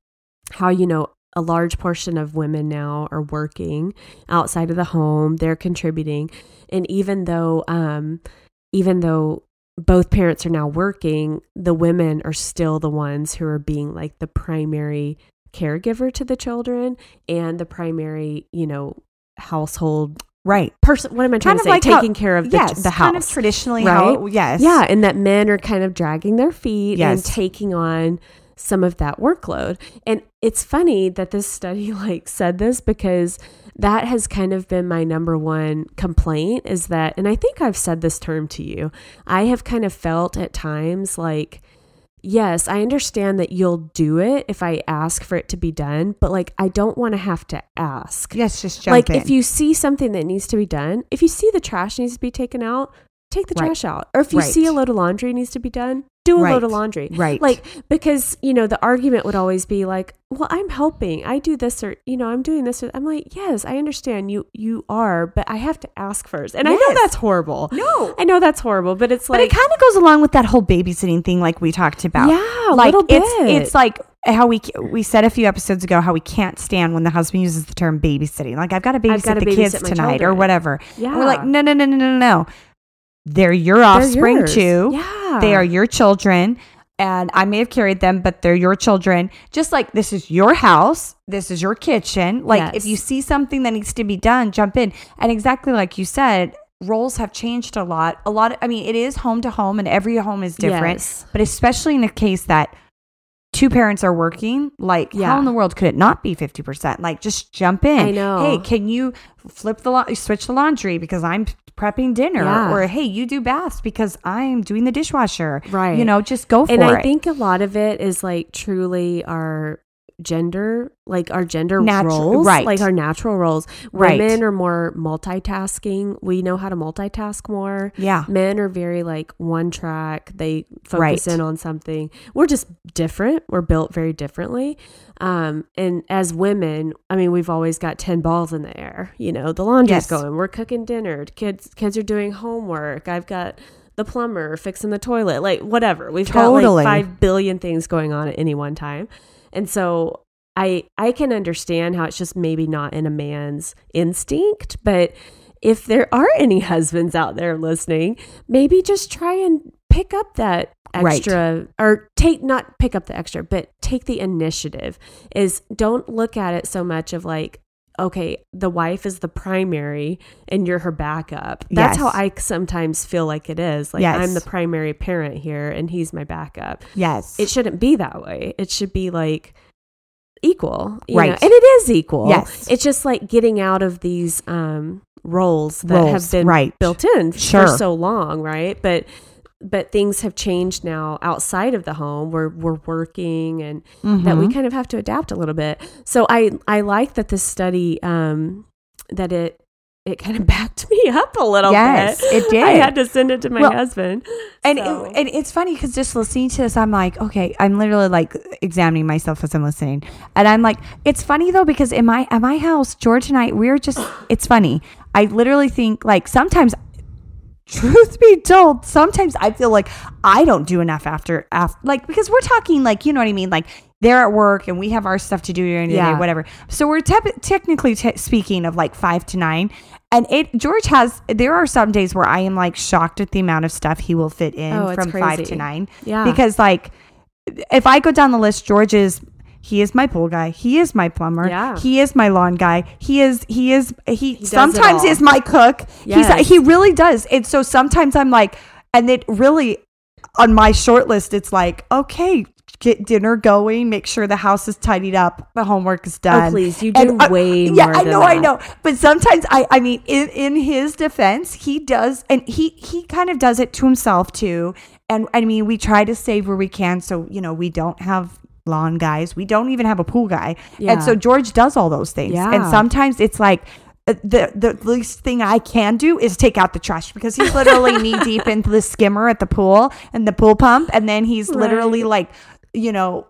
how you know a large portion of women now are working outside of the home. They're contributing, and even though, um, even though both parents are now working, the women are still the ones who are being like the primary caregiver to the children and the primary, you know, household right person. What am I trying Kind to say? like how- Taking care of the, yes the house. kind of traditionally right? how yes Yeah, and that men are kind of dragging their feet and taking on some of that workload. And it's funny that this study [laughs] like said this because that has kind of been my number one complaint is that and I think I've said this term to you. I have kind of felt at times like yes, I understand that you'll do it if I ask for it to be done, but like I don't want to have to ask yes just jump like in. if you see something that needs to be done, if you see the trash needs to be taken out, take the Right. trash out. Or if you Right. see a load of laundry needs to be done, do a Right. load of laundry. right Like because, you know, the argument would always be like, "Well, I'm helping. I do this or, you know, I'm doing this." Or, I'm like, "Yes, I understand you you are, but I have to ask first. And I know that's horrible. no I know that's horrible, but it's like. but it kind of goes along with that whole babysitting thing like we talked about Yeah, a like little it's bit. it's like how we we said a few episodes ago how we can't stand when the husband uses the term babysitting like i've got to babysit the babysit kids tonight or whatever yeah. and we're like no no no no no no they're your They're offspring too Yeah. they are your children and I may have carried them, but they're your children. Just like this is your house, this is your kitchen. Like Yes. if you see something that needs to be done, jump in. And exactly like you said, roles have changed a lot. A lot. Of, I mean, it is home to home, and every home is different. Yes. But especially in a case that two parents are working, like Yeah. how in the world could it not be fifty percent? Like just jump in. I know. Hey, can you flip the la- switch the laundry because I'm prepping dinner, Yeah. or hey, you do baths because I'm doing the dishwasher. Right. You know, just go for and it. And I think a lot of it is like truly our gender, like our gender Natu- roles, right. Like our natural roles. Right. Women are more multitasking. We know how to multitask more. yeah. Men are very like one track. They focus Right. in on something. We're just different. We're built very differently. Um, and as women, I mean, we've always got ten balls in the air. You know, the laundry's Yes. going. We're cooking dinner. Kids, kids are doing homework. I've got the plumber fixing the toilet. Like whatever. We've Totally. got like five billion things going on at any one time. And so I I can understand how it's just maybe not in a man's instinct, but if there are any [laughs] husbands out there listening, maybe just try and pick up that Right. extra or take not pick up the extra, but take the initiative. Is don't look at it so much of like okay, the wife is the primary and you're her backup. That's Yes. how I sometimes feel like it is. Like Yes. I'm the primary parent here and he's my backup Yes. it shouldn't be that way. It should be like equal, you Right. know? And it is equal. Yes. It's just like getting out of these um, roles that Roles, have been right. built in Sure. for so long, right? But but things have changed now outside of the home where we're working and that we Mhm. kind of have to adapt a little bit. So I I like that this study um, that it it kind of [laughs] backed me up a little Yes, bit. it did. I had to send it to my Well, husband. and So- it, and it's funny because just listening to this, I'm like, okay, I'm literally like examining myself as I'm listening, and I'm like, it's funny though because in my at my house, George and I, we're just, it's funny. I literally think like sometimes. Truth be told, sometimes I feel like I don't do enough after, after like because we're talking like you know what I mean like they're at work and we have our stuff to do during the Yeah. day whatever. So we're tep- technically t- speaking of like five to nine, and it George has there are some days where I am like shocked at the amount of stuff he will fit in Oh, from five to nine Yeah. because like if I go down the list, George is he is my pool guy. He is my plumber. Yeah. He is my lawn guy. He is he is he, it sometimes is my cook. Yes. He's he really does. And so sometimes I'm like and it really on my short list it's like, okay, get dinner going, make sure the house is tidied up, the homework is done. Oh, please. You do And, uh, way yeah, more I than know, I know. But sometimes I, I mean, in, in his defense, he does, and he he kind of does it to himself too. And I mean, we try to save where we can, so you know, we don't have lawn guys, we don't even have a pool guy, Yeah. and so George does all those things. And sometimes it's like. uh, The the least thing I can do is take out the trash because he's literally knee [laughs] deep into the skimmer at the pool and the pool pump, and then he's literally like, you know,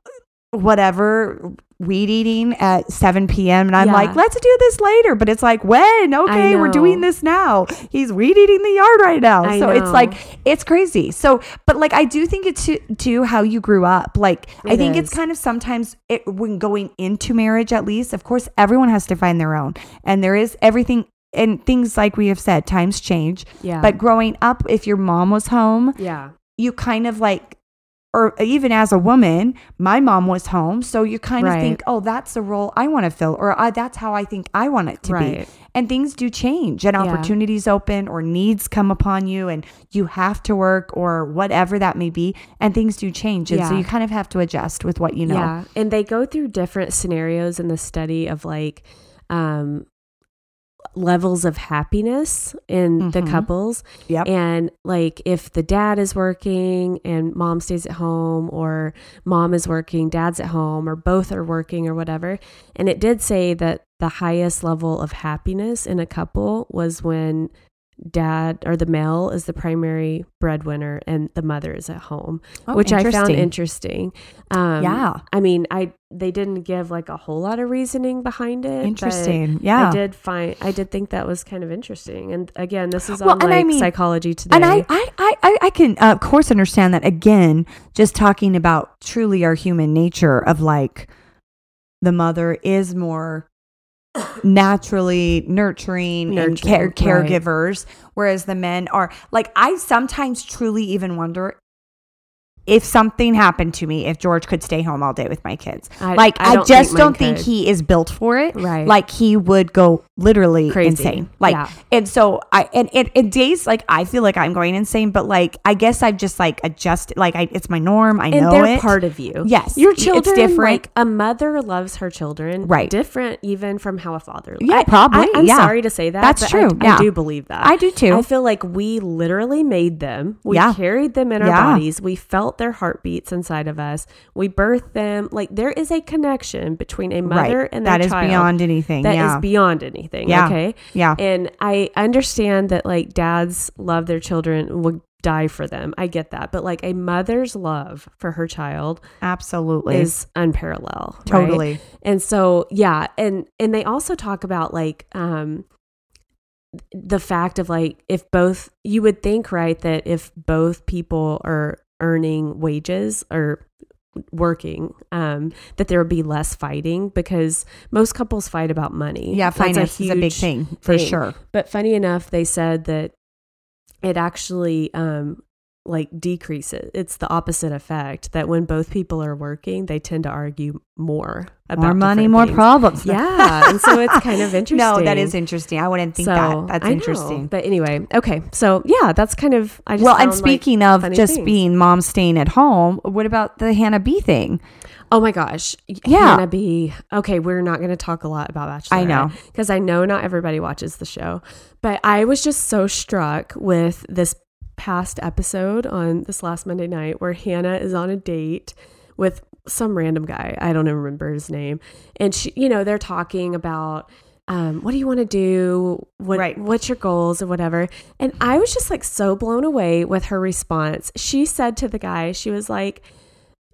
whatever weed eating at 7 p.m. and I'm Yeah. like, let's do this later. But it's like, when? Okay, we're doing this now. He's weed eating the yard right now. I so it's like, it's crazy. So, but like, I do think it's to, to how you grew up. Like, I It think it's kind of sometimes it, when going into marriage, at least, of course, everyone has to find their own. And there is everything. And things like we have said, times change. Yeah. But growing up, if your mom was home, yeah. you kind of like or even as a woman my mom was home so you kind of think oh that's the role i want to fill or uh, that's how i think i want it to Right. be and things do change and Yeah. opportunities open or needs come upon you and you have to work or whatever that may be and things do change and so you kind of have to adjust with what you know Yeah. And they go through different scenarios in the study of like um levels of happiness in the Mhm. couples. Yep. And like if the dad is working and mom stays at home or mom is working, dad's at home or both are working or whatever. And it did say that the highest level of happiness in a couple was when dad or the male is the primary breadwinner and the mother is at home Oh, which I found interesting. Um, Yeah. I mean, I they didn't give like a whole lot of reasoning behind it. but interesting yeah I did find I did think that was kind of interesting. And again, this is Well, on like I mean- psychology today. And I, I, I, I- I can, uh, of course, understand that. Again, just talking about truly our human nature of like the mother is more naturally nurturing, and care, Nurturing, right. caregivers, whereas the men are like, I sometimes truly even wonder if something happened to me, if George could stay home all day with my kids. I- like, I I, don't just think don't think he is built for it. Right. Like, he would go literally Crazy. insane. Like, Yeah. and so I and, and, and days like I feel like I'm going insane, but like I guess I've just like adjusted. Like I, it's my norm. I and know they're it. part of you. Yes. your It's children. different. Like a mother loves her children, Right. Different even from how a father. Yeah, I- probably, I, am yeah. sorry to say that. That's but true, I, yeah. I do believe that. I do too. I feel like we literally made them. We Yeah. carried them in our bodies. We felt their heartbeats inside of us. We birthed them. Like there is a connection between a mother right. and their That is child beyond anything. that is beyond anything. Yeah. Okay. yeah. And I understand that like dads love their children would die for them. I get that. But like a mother's love for her child Absolutely. is unparalleled. right? totally. And so yeah, and and they also talk about like um the fact of like if both you would think right that if both people are earning wages or working um that there would be less fighting because most couples fight about money Yeah. Finance is a big thing for thing. sure. but funny enough, they said that it actually um like decreases. It's the opposite effect that when both people are working, they tend to argue more about More money, more things. problems. Yeah, [laughs] and so it's kind of interesting. [laughs] No, that is interesting. I wouldn't think so, that. That's I know. interesting. But anyway, okay. So yeah, that's kind of I just Well, and found, like, speaking of just things. being mom staying at home, what about the Hannah B thing? Oh my gosh. Yeah. Hannah B. Okay, we're not going to talk a lot about Bachelor. I know. Because I know not everybody watches the show. But I was just so struck with this past episode on this last Monday night where Hannah is on a date with some random guy. I don't even remember his name. And she, you know, they're talking about um, what do you want to do? What, Right. What's your goals or whatever? And I was just like so blown away with her response. She said to the guy, she was like,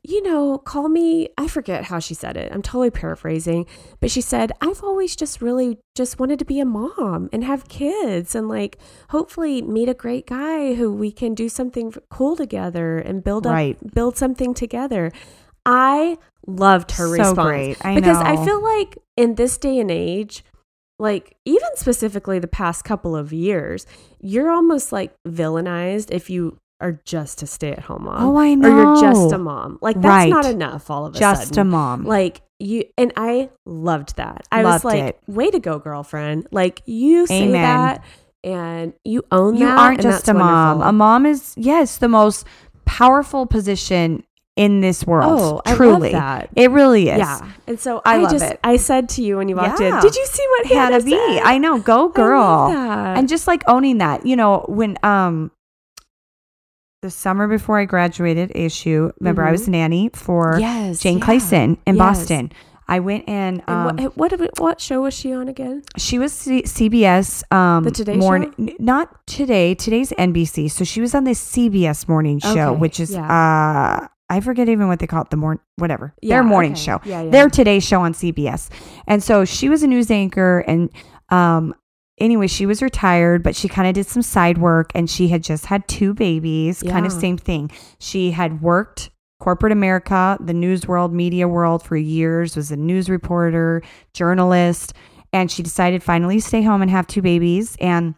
you know, call me, I forget how she said it. I'm totally paraphrasing, but she said, I've always just really just wanted to be a mom and have kids and like hopefully meet a great guy who we can do something cool together and build up, Right. build something together. I loved her So response great. I because I feel like in this day and age, like even specifically the past couple of years, you're almost like villainized if you are just a stay at home mom. Oh, I know. Or you're just a mom. Like that's Right. not enough all of a Just sudden. a mom. Like you and I loved that. I Loved was like, it. way to go, girlfriend. Like you say Amen. that and you own you that. You aren't and just that's a mom. wonderful. A mom is yes, the most powerful position in this world. Oh, I love truly, that. it really is. Yeah. And so I I, love just it. I said to you when you walked Yeah. in, did you see what Hannah, Hannah B. I know, go girl. I love that. and just like owning that you know when um the summer before i graduated ASU, remember i was nanny for Mm-hmm. Yes, jane yeah. clayson in Yes. boston i went and, um, what, what what what show was she on again? she was C- cbs um The Today morning Show? n- not today today's nbc so she was on the cbs morning show Okay, which is yeah. uh I forget even what they call it, the morning, whatever, Yeah, their morning okay. show, yeah. their Today Show on CBS. And so she was a news anchor, and um, anyway, she was retired, but she kind of did some side work, and she had just had two babies, kind of same thing. She had worked corporate America, the news world, media world for years, was a news reporter, journalist, and she decided finally to stay home and have two babies, and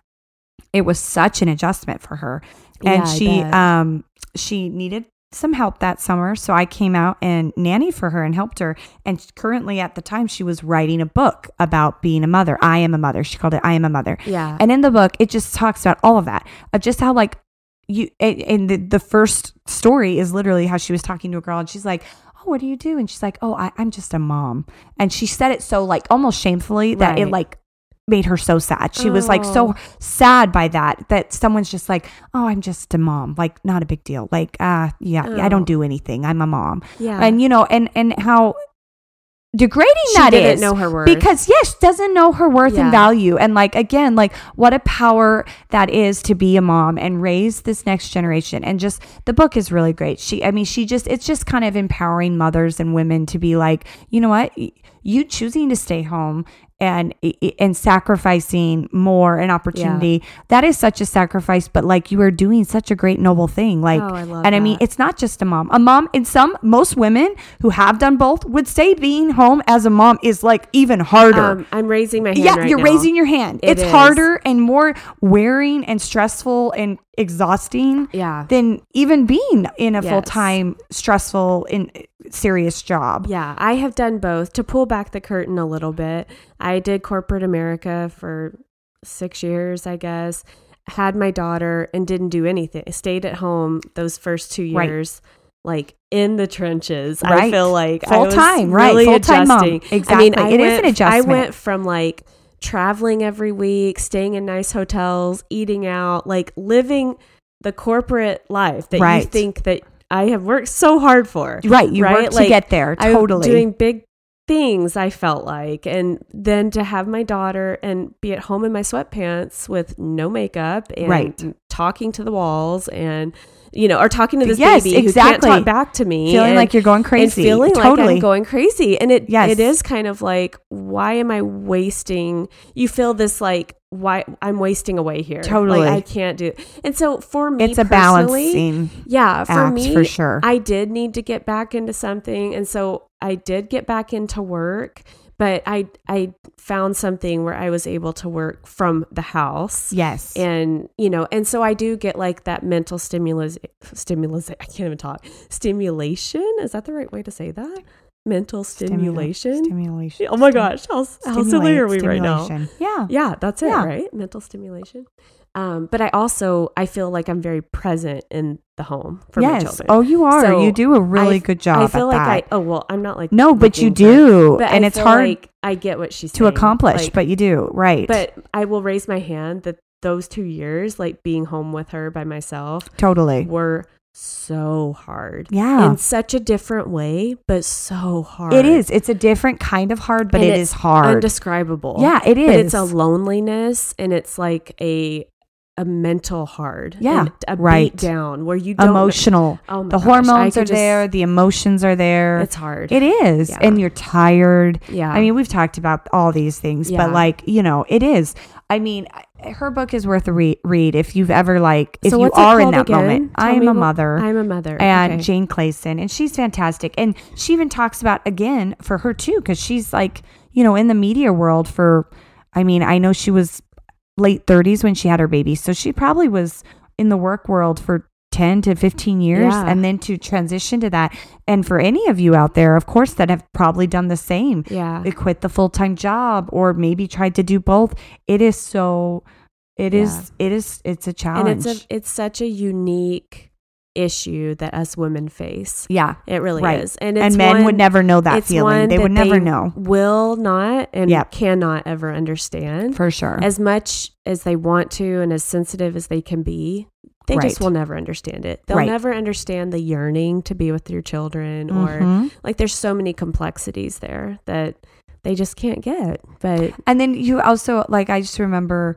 it was such an adjustment for her. And Yeah, she um she needed some help that summer so i came out and nanny for her and helped her and currently at the time she was writing a book about being a mother. I am a mother. She called it i am a mother. Yeah. and in the book it just talks about all of that of just how like you and, the, the first story is literally how she was talking to a girl and she's like oh what do you do? And she's like oh I, i'm just a mom. And she said it so like almost shamefully that it like made her so sad she was like so Oh. sad by that that someone's just like oh i'm just a mom like not a big deal like ah yeah i Oh. don't do anything i'm a mom yeah. and you know and and how degrading that is. she that is know her worth. because yes doesn't know her worth and value and like again like what a power that is to be a mom and raise this next generation and just the book is really great she i mean she just it's just kind of empowering mothers and women to be like you know what you choosing to stay home and and sacrificing more an opportunity that is such a sacrifice but like you are doing such a great noble thing like Oh, I and i mean it's not just a mom a mom and some most women who have done both would say being home as a mom is like even harder um, I'm raising my hand yeah, right you're now. raising your hand. It it's is. harder and more wearing and stressful and exhausting Yeah. than even being in a Yes. full time, stressful, and serious job. Yeah, I have done both. To pull back the curtain a little bit, I did corporate America for six years, I guess. Had my daughter and didn't do anything. Stayed at home those first two Right. years, like in the trenches. I feel like I Full was time, right. really Full-time mom. adjusting. I Exactly. mean, I It is went, an adjustment. I went from like traveling every week, staying in nice hotels, eating out, like living the corporate life that you think that I have worked so hard for. Right. You Right? work to get there. Totally. doing big things I felt like and then to have my daughter and be at home in my sweatpants with no makeup and Right. talking to the walls and you know or talking to this Yes, baby who exactly. can't talk back to me feeling and- like you're going and crazy. feeling totally. like I'm going crazy and it Yes. it is kind of like why am I wasting you feel this like why I'm wasting away here Totally. like I can't do It. and so for me it's a balancing yeah, for me, for sure. I did need to get back into something, and so I did get back into work. But I I found something where I was able to work from the house, yes. and you know, and so I do get like that mental stimulus stimulus. I can't even talk. Stimulation is that the right way to say that? Mental stimulation. Stimulation. oh my gosh, how, how silly are we right now? Yeah. Yeah, that's it, Yeah. right? Mental stimulation. Um, but I also I feel like I'm very present in the home for my children. Oh, you are. So you do a really I- good job. I feel like that. I oh well I'm not like No, but you do, but and I it's hard like I get what she's to saying. accomplish, Like, but you do right. but I will raise my hand that those two years, like being home with her by myself, totally, were so hard. yeah, In such a different way, but so hard. it is. It's a different kind of hard, but And it is hard. Undescribable. yeah, it is. But it's a loneliness and it's like a a mental hard. Yeah, and a right. beat down where you don't emotional. Oh my the gosh, hormones are just- there. The emotions are there. It's hard. It is, Yeah. and you're tired. yeah. I mean, we've talked about all these things, Yeah. but like you know, it is. I mean, her book is worth a re- read if you've ever like if So you are in that again? moment. Tell I am a mother. I'm a mother. and Okay. Jane Clayson, and she's fantastic. And she even talks about again for her too, because she's like you know in the media world for. I mean, I know she was late 30s when she had her baby, so she probably was in the work world for 10 to 15 years, Yeah. and then to transition to that. And for any of you out there, of course, that have probably done the same, yeah. they quit the full time job or maybe tried to do both. It is so. It is. It is. It's a and challenge. it's a it's such a unique issue that us women face. yeah. It really Right. is, and it's and men one- would never know that feeling. They that would never they know Will not and Yep. cannot ever understand. for sure. As much as they want to, and as sensitive as they can be, they just will never understand it. They'll Right. never understand the yearning to be with your children, or Mhm. like there's so many complexities there that they just can't get. But And then you also like I just remember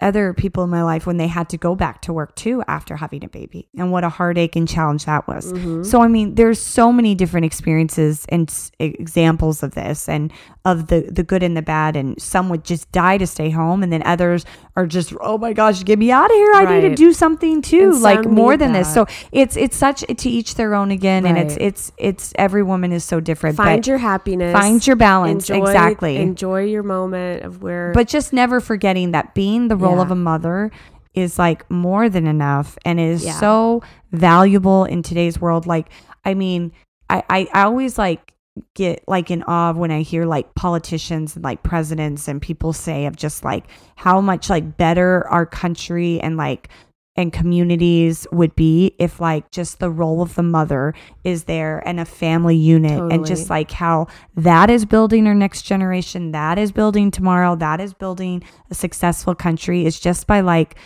other people in my life when they had to go back to work too after having a baby and what a heartache and challenge that was. Mm-hmm. So, I mean, there's so many different experiences and s- examples of this and of the, the good and the bad. And some would just die to stay home. And then others are just, oh my gosh, get me out of here. I need to do something too. And Like more than this. So it's, it's such to each their own again. And it's, it's, it's every woman is so different. Find your happiness. find your balance. Enjoy, exactly. Enjoy your moment of where. but just never forgetting that being the role Yeah. of a mother is like more than enough and is Yeah. so valuable in today's world like i mean I, I i always like get like in awe when i hear like politicians and like presidents and people say of just like how much like better our country and like and communities would be if like just the role of the mother is there and a family unit and just like how that is building our next generation that is building tomorrow that is building a successful country is just by like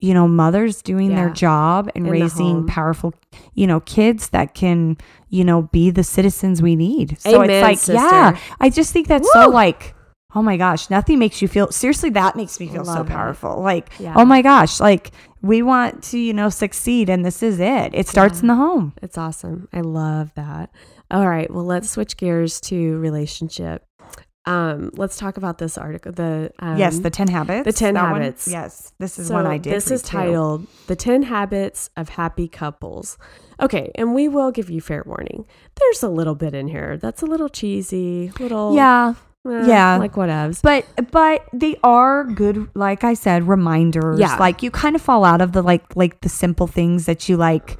you know mothers doing their job and In raising powerful you know kids that can you know be the citizens we need so Amen, it's like sister. yeah i just think that's so like oh my gosh nothing makes you feel seriously that makes me feel so Love it. powerful like Yeah. oh my gosh like we want to you know succeed and this is it it starts Yeah. in the home It's awesome. I love that. All right. Well, let's switch gears to relationship. Um, let's talk about this article. The um, yes the 10 habits the 10 that one- habits. yes this is so one i did This is too. titled "The Ten Habits of Happy Couples." Okay, and we will give you fair warning. There's a little bit in here that's a little cheesy, little yeah eh, yeah. like whatevs. but but they are good like i said reminders Yeah. like you kind of fall out of the like like the simple things that you like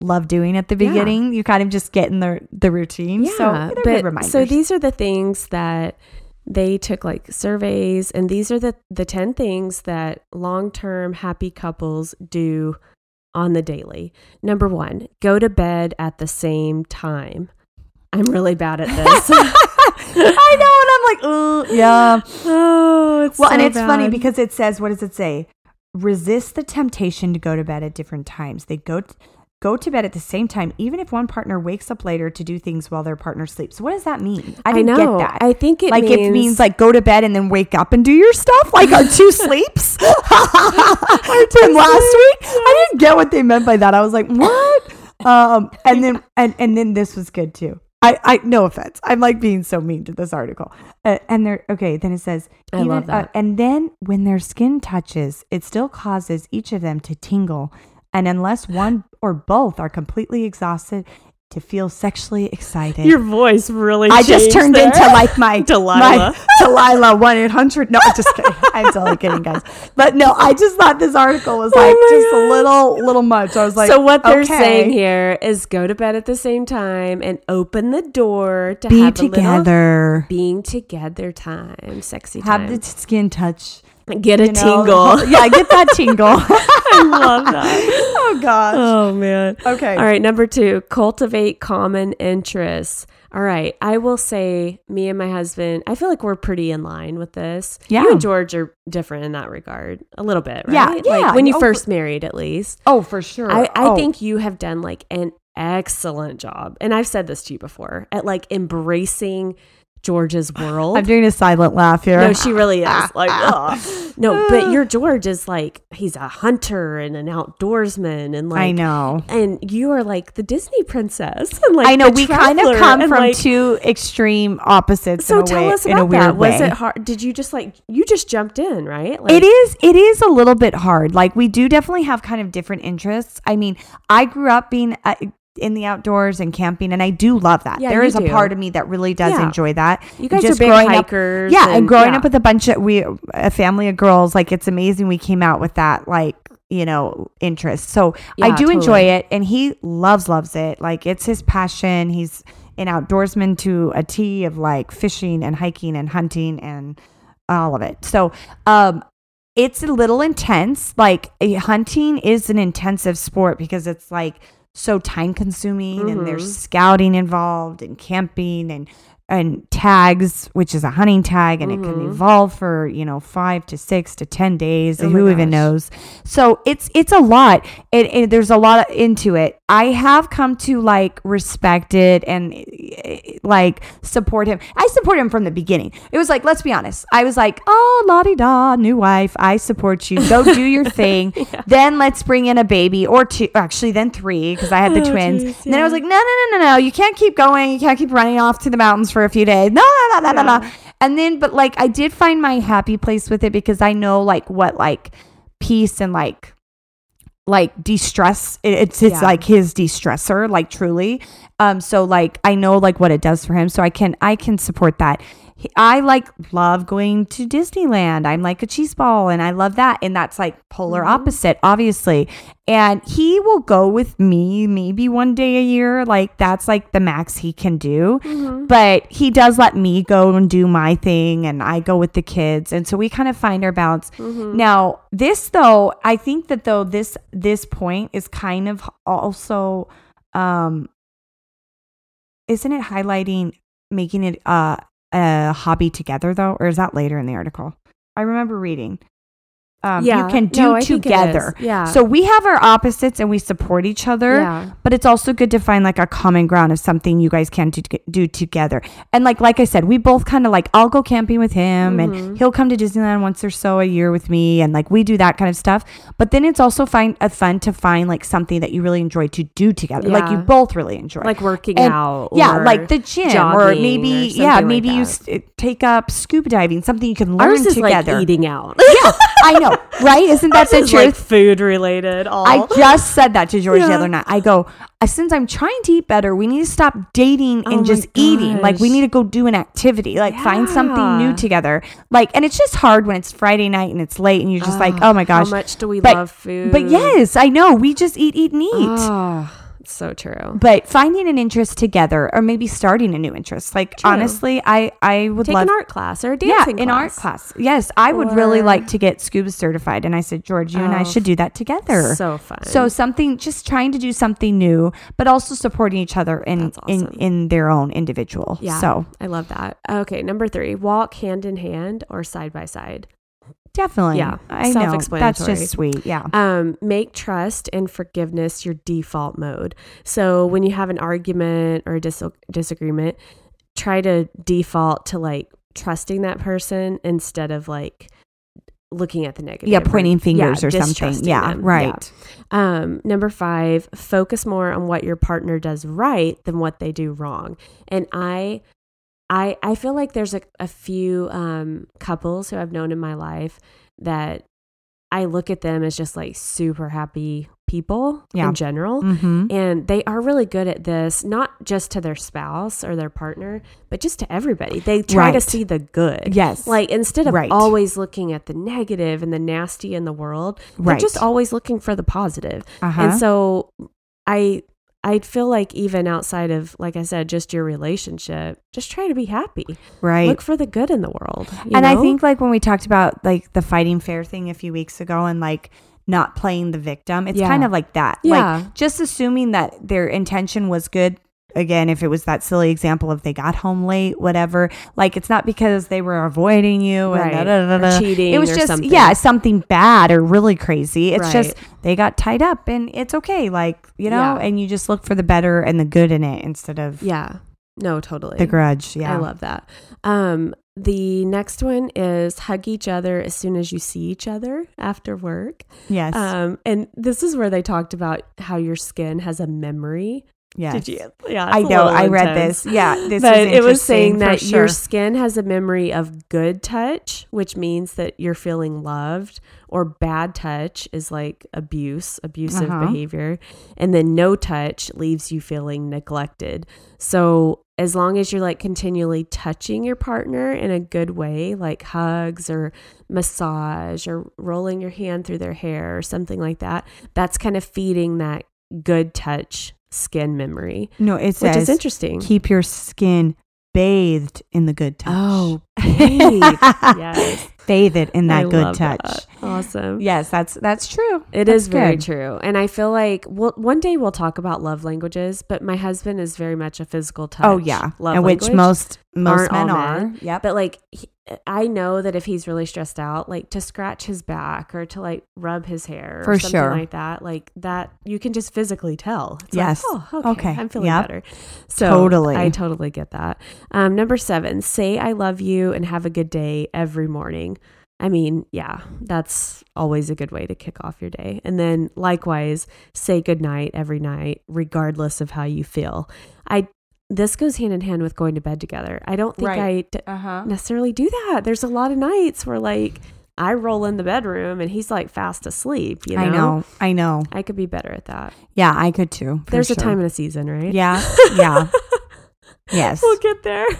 love doing at the Yeah. beginning you kind of just get in the the routine so they're good but reminders so these are the things that they took like surveys, and these are the the ten things that long term happy couples do on the daily. Number one, go to bed at the same time. I'm really bad at this. [laughs] [laughs] I know, and I'm like, oh, yeah. oh, it's Well, and so it's funny because it says, what does it say? Resist the temptation to go to bed at different times. They go go to bed at the same time, even if one partner wakes up later to do things while their partner sleeps. What does that mean? I I didn't know. get that. I think it like means, it means like go to bed and then wake up and do your stuff like our two [laughs] sleeps [laughs] from last week i didn't get what they meant by that i was like what [laughs] um and then and and then this was good too I, I no offense. I'm like being so mean to this article. Uh, and they're okay. Then it says, I love that. uh, and then when their skin touches, it still causes each of them to tingle. And unless one or both are completely exhausted, to feel sexually excited. your voice really. I just turned there. into like my [laughs] Delilah. my Delilah one eight hundred. No, I'm just kidding. [laughs] I'm totally kidding, guys. But no, I just thought this article was oh like Oh just a little little much. I was like, so what they're okay, saying here is go to bed at the same time and open the door to be have a little together, being together time, sexy have time. the skin touch, Get a you know? tingle. [laughs] yeah, get that tingle. [laughs] I love that. oh gosh. Oh man. Okay. All right, number two, cultivate common interests. All right, I will say, me and my husband, I feel like we're pretty in line with this. Yeah. you and George are different in that regard, a little bit, right? Yeah, like yeah. when you Oh, first married, at least. Oh, for sure. I, I Oh. think you have done like an excellent job, and I've said this to you before, at like embracing George's world. I'm doing a silent laugh here. No, she really is. Ah, like, ah, ugh. Ah. no, but your George is like he's a hunter and an outdoorsman, and like I know. and you are like the Disney princess. And like I know we kind of come from like- two extreme opposites So in a tell way, us in a about weird that. way. Was it hard? Did you just like you just jumped in, right? Like, it is it is a little bit hard like we do definitely have kind of different interests i mean i grew up being uh, in the outdoors and camping and i do love that Yeah, there is a do. part of me that really does Yeah. enjoy that You guys Just are big growing up- hikers. yeah and, growing yeah. up with a bunch of we a family of girls like it's amazing we came out with that like you know interest so i do enjoy it and he loves loves it like it's his passion he's an outdoorsman to a t of like fishing and hiking and hunting and all of it so um it's a little intense like hunting is an intensive sport because it's like so time consuming and there's Mhm. scouting involved and camping and and tags, which is a hunting tag, and it can Mhm. evolve for you know five to six to ten days. Oh who even knows? So it's it's a lot. It, it there's a lot into it. I have come to like respect it and eh, like support him. I support him from the beginning. It was like let's be honest. I was like, oh la di da, new wife. I support you. Go do your [laughs] thing. Then let's bring in a baby or two. Actually, then three because I had the Oh, twins. geez, And then I was like, no, no, no, no, no. You can't keep going. You can't keep running off to the mountains for a few days. No, no, no, no, no, no. And then, but like, I did find my happy place with it because I know like what like peace and like like de-stress it- it's it's Yeah. like his de-stressor like truly um so like i know like what it does for him so i can i can support that i like love going to disneyland i'm like a cheese ball and i love that and that's like polar Mhm. opposite obviously and he will go with me maybe one day a year like that's like the max he can do Mhm. but he does let me go and do my thing and i go with the kids and so we kind of find our balance Mhm. now, this though, I think that though this this point is kind of also um isn't it highlighting making it uh, a hobby together though or is that later in the article? I remember reading. Um, yeah, you can do No, I think it together. Yeah. So we have our opposites and we support each other yeah. but it's also good to find like a common ground of something you guys can do, do together. And like like I said, we both kind of like I'll go camping with him Mhm. and he'll come to Disneyland once or so a year with me and like we do that kind of stuff. But then it's also find a fun to find like something that you really enjoy to do together. Like you both really enjoy. like working And- out. yeah, like the gym or maybe or yeah, something like maybe you s- take up scuba diving, something you can learn Ours is together. like eating out. [laughs] yeah, I know, right? Isn't that the is truth? like food related. All. I just said that to George the other night. I go, "Uh, since I'm trying to eat better, we need to stop dating Oh and my just eating. Like we need to go do an activity, like find something new together. Like, and it's just hard when it's Friday night and it's late and you're just like, oh my gosh. How much do we But- love food? But yes, I know. We just eat, eat, and eat. Oh, so true. But finding an interest together, or maybe starting a new interest. Like True. honestly, I I would Take love an art class or a yeah, dancing in art class. class. Yes, I would really like to get scuba certified. And I said, George, you and I Oh, should do that together. So fun. So something, just trying to do something new, but also supporting each other in That's in in their own individual. Yeah. So I love that. Okay, number three: walk hand in hand or side by side. Definitely, Yeah, I know that's just sweet. Yeah, Um, make trust and forgiveness your default mode. So when you have an argument or a dis- disagreement, try to default to like trusting that person instead of like looking at the negative. yeah, or- pointing fingers yeah, or something. Yeah, them. right. Yeah. Um, number five, focus more on what your partner does right than what they do wrong. And I, I, I feel like there's a, a few um, couples who I've known in my life that I look at them as just like super happy people Yeah. in general. Mm-hmm. And they are really good at this, not just to their spouse or their partner, but just to everybody. They try to see the good. Yes, Like instead of Right. always looking at the negative and the nasty in the world, they're Right. just always looking for the positive. uh-huh. And so I I feel like even outside of like I said, just your relationship, just try to be happy. right. Look for the good in the world. you and I think like when we talked about like the fighting fair thing a few weeks ago and like not playing the victim, it's Yeah. kind of like that. Yeah. Like just assuming that their intention was good. Again, if it was that silly example of they got home late, whatever, like it's not because they were avoiding you and Right. da, da, da, da. cheating It was just something. yeah, something bad or really crazy. It's just they got tied up and it's okay, like you know, Yeah. and you just look for the better and the good in it instead of Yeah. No, totally. the grudge. Yeah, I love that. Um, the next one is hug each other as soon as you see each other after work. yes, Um, and this is where they talked about how your skin has a memory. Yes. Did you? Yeah, I know. I read intense. this. Yeah, this but it was saying that your skin has a memory of good touch, which means that you're feeling loved, or bad touch is like abuse, abusive Uh-huh. behavior, and then no touch leaves you feeling neglected. So as long as you're like continually touching your partner in a good way, like hugs or massage or rolling your hand through their hair or something like that, that's kind of feeding that good touch skin memory, No, it which says is interesting. keep your skin bathed in the good touch. Oh, [laughs] bathe. yes. bathe it in that I good touch. that. Awesome. Yes, that's that's true. It That's is very good. true. And I feel like well, one day we'll talk about love languages, but my husband is very much a physical oh, touch. Oh yeah, Love and which most most Aren't men are. men. Yep. But like, he, I know that if he's really stressed out, like to scratch his back or to like rub his hair or For something sure. like that, like that, you can just physically tell. It's Yes. Like, oh, okay, Okay. I'm feeling Yep. better. So Totally. I totally get that. Um, number seven, say I love you and have a good day every morning. I mean, yeah, that's always a good way to kick off your day. And then likewise, say good night every night, regardless of how you feel. I this goes hand in hand with going to bed together. I don't think Right. I d- Uh huh. necessarily do that. There's a lot of nights where like I roll in the bedroom and he's like fast asleep. You know, I know. I know. I could be better at that. Yeah, I could too. There's a time and a season, right? Yeah. [laughs] Yeah. yes. we'll get there. [laughs]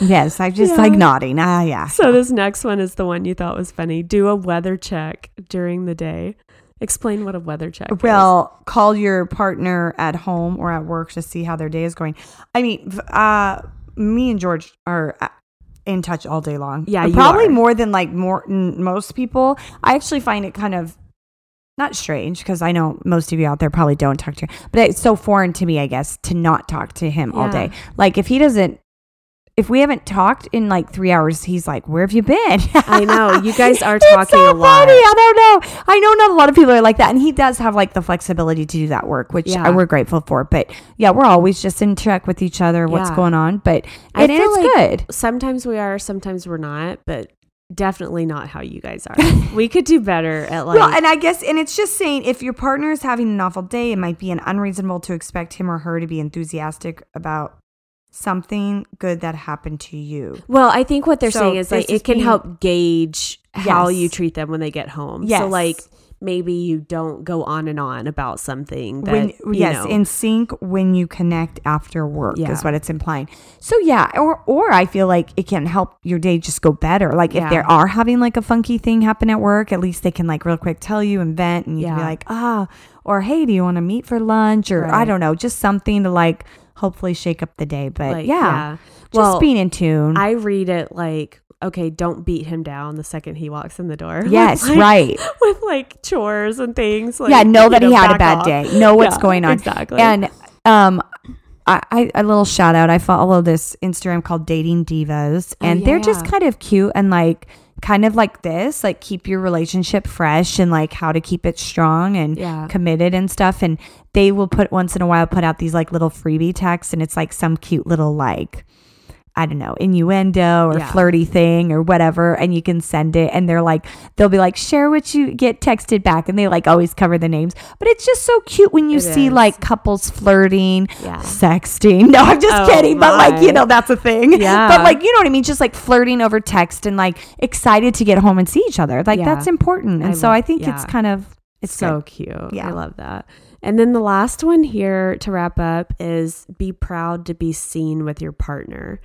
Yes. I just Yeah. like nodding. Ah, yeah. so this next one is the one you thought was funny. Do a weather check during the day. Explain what a weather check is. Well, call your partner at home or at work to see how their day is going. I mean, uh, me and George are uh, in touch all day long. Yeah, Uh, probably are. more than like more n- most people. I actually find it kind of not strange because I know most of you out there probably don't talk to, him, but it's so foreign to me, I guess, to not talk to him all day. Like if he doesn't. If we haven't talked in like three hours, he's like, "Where have you been?" I know you [laughs] guys are It's talking so a lot. Funny. I don't know. I know not a lot of people are like that, and he does have like the flexibility to do that work, which uh, Yeah. I, we're grateful for. But yeah, we're always just in check with each other, what's Yeah. going on. But it feel is like- good. Sometimes we are, sometimes we're not, but definitely not how you guys are. [laughs] we could do better at like. well, and I guess, and it's just saying if your partner is having an awful day, it might be an unreasonable to expect him or her to be enthusiastic about something good that happened to you. well, I think what they're So saying is like it can being- help gauge how Yes. you treat them when they get home. So like maybe you don't go on and on about something that when yes know, in sync when you connect after work Yeah. is what it's implying so yeah or or i feel like it can help your day just go better like if they are having like a funky thing happen at work at least they can like real quick tell you and vent and you can be like ah or hey do you want to meet for lunch or i don't know just something to like hopefully shake up the day but like, yeah, just Well, being in tune I read it like okay, don't beat him down the second he walks in the door. [laughs] yes Like, right [laughs] With like chores and things. Like, yeah know that he know, had a bad off. day know what's Yeah, going on Exactly. And um, I, I a little shout out. I follow this Instagram called Dating Divas, Oh, and they're just kind of cute and like kind of like this, like keep your relationship fresh and like how to keep it strong and Yeah. committed and stuff. And they will put once in a while put out these like little freebie texts, and it's like some cute little like. I don't know, innuendo or Yeah. flirty thing or whatever, and you can send it. And they're like, they'll be like, share what you get texted back. And they like always cover the names. But it's just so cute when you It see is. like couples flirting, Yeah. sexting. [laughs] No, I'm just Oh, kidding. But like, you know, that's a thing. [laughs] Yeah. But like, you know what I mean? Just like flirting over text and like excited to get home and see each other. Like, Yeah. that's important. And I so love- I think it's kind of, it's so good. cute. Yeah. I love that. And then the last one here to wrap up is be proud to be seen with your partner.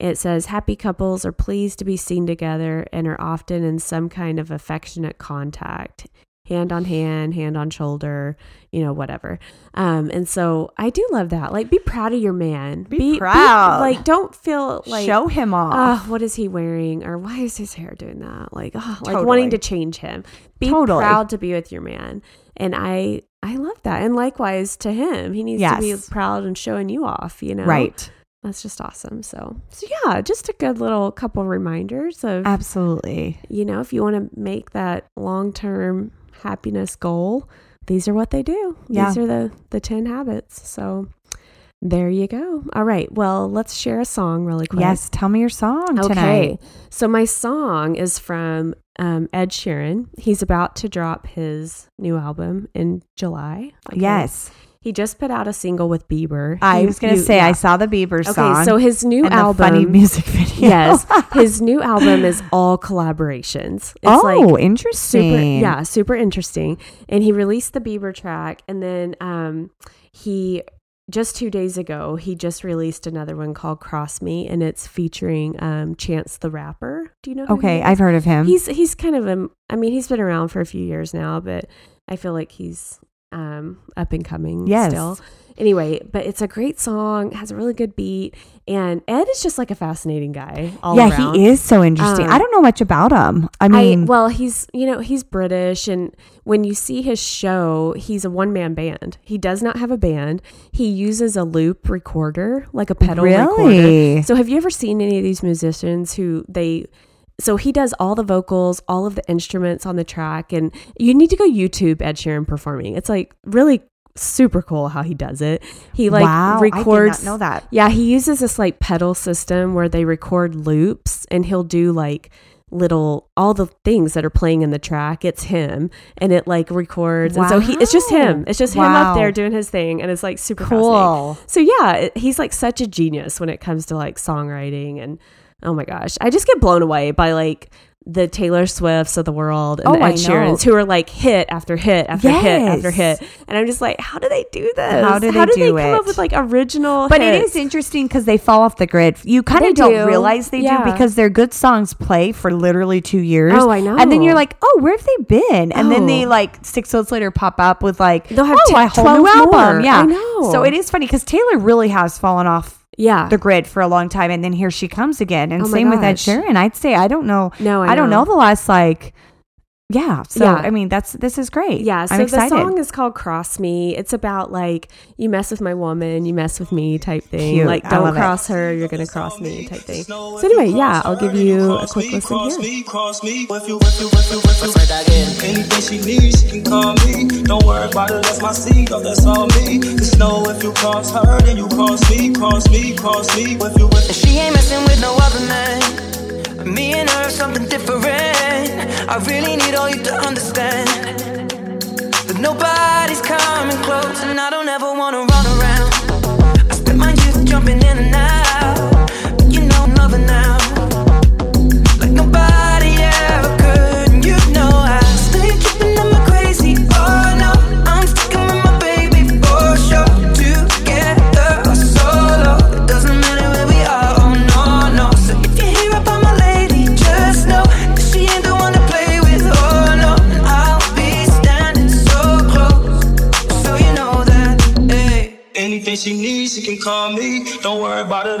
It says happy couples are pleased to be seen together and are often in some kind of affectionate contact, hand on hand, hand on shoulder, you know, whatever. Um, and so I do love that. Like, be proud of your man. Be proud. like, don't feel like Show him off. oh, what is he wearing? Or why is his hair doing that? Like, oh, like Totally. wanting to change him. Be Totally. proud to be with your man. And I, I love that. And likewise to him, he needs to be proud and showing you off. You know, right. That's just awesome. So, so yeah, just a good little couple reminders of, Absolutely. you know, if you want to make that long term happiness goal, these are what they do. Yeah. These are the the ten habits. So. There you go. All right. Well, let's share a song really quick. Yes. Tell me your song tonight. Okay. tonight. So my song is from um, Ed Sheeran. He's about to drop his new album in July. Okay. Yes. He just put out a single with Bieber. I You- was going to say, I saw the Bieber Okay, song. Okay, so his new and album. the funny music [laughs] video. yes, his new album is all collaborations. It's oh, like interesting. super, yeah, super interesting. And he released the Bieber track, and then um, he just two days ago he just released another one called Cross Me, and it's featuring um, Chance the Rapper. Do you know? who he Okay. I've heard of him. He's he's kind of a. I mean, he's been around for a few years now, but I feel like he's um, up and coming Yes. still. Anyway, but it's a great song, has a really good beat, and Ed is just like a fascinating guy. All yeah, around. he is so interesting. Um, I don't know much about him. I I, mean, well, he's you know he's British, and when you see his show, he's a one man band. He does not have a band. He uses a loop recorder, like a pedal recorder. So, have you ever seen any of these musicians who they? So he does all the vocals, all of the instruments on the track, and you need to go YouTube Ed Sheeran performing. It's like really super cool how he does it. He like wow, records. I did not know that. Yeah, he uses this like pedal system where they record loops and he'll do like little all the things that are playing in the track. It's him and it like records. And so he it's just him. It's just him up there doing his thing and it's like super. Cool. So yeah, it- he's like such a genius when it comes to like songwriting and oh my gosh, I just get blown away by like the Taylor Swifts of the world and Oh, the Ed Sheerans who are like hit after hit after hit after hit, and I'm just like, how do they do this? How do they how do do they come it? up with like original? But it hits? is interesting because they fall off the grid. You kind of don't do. realize they Yeah. do because their good songs play for literally two years. Oh, I know. And then you're like, oh, where have they been? And then they Oh. like six months later pop up with like, They'll have oh, t- a whole new 12 album. more. Yeah, I know. So it is funny because Taylor really has fallen off yeah. the grid for a long time, and then here she comes again. And Oh my same with Ed gosh. Sheeran. I'd say I don't know. No, I I, don't know. know the last like. Yeah. So Yeah. I mean, that's this is great. Yeah, so I'm the song is called "Cross Me." It's about like you mess with my woman, you mess with me type thing. Cute. Like don't love it. cross her, you're gonna cross me type thing. So anyway, yeah, I'll give you a quick listen cross here. Don't worry about it, that's my seed, oh, that's all me. Just know if you cross her, then you cross me, cross me, cross me. If you, with She ain't messing with no other man. Me and her, something different. I really need all you to understand. But nobody's coming close, and I don't ever wanna run around. I spent my youth jumping in and out.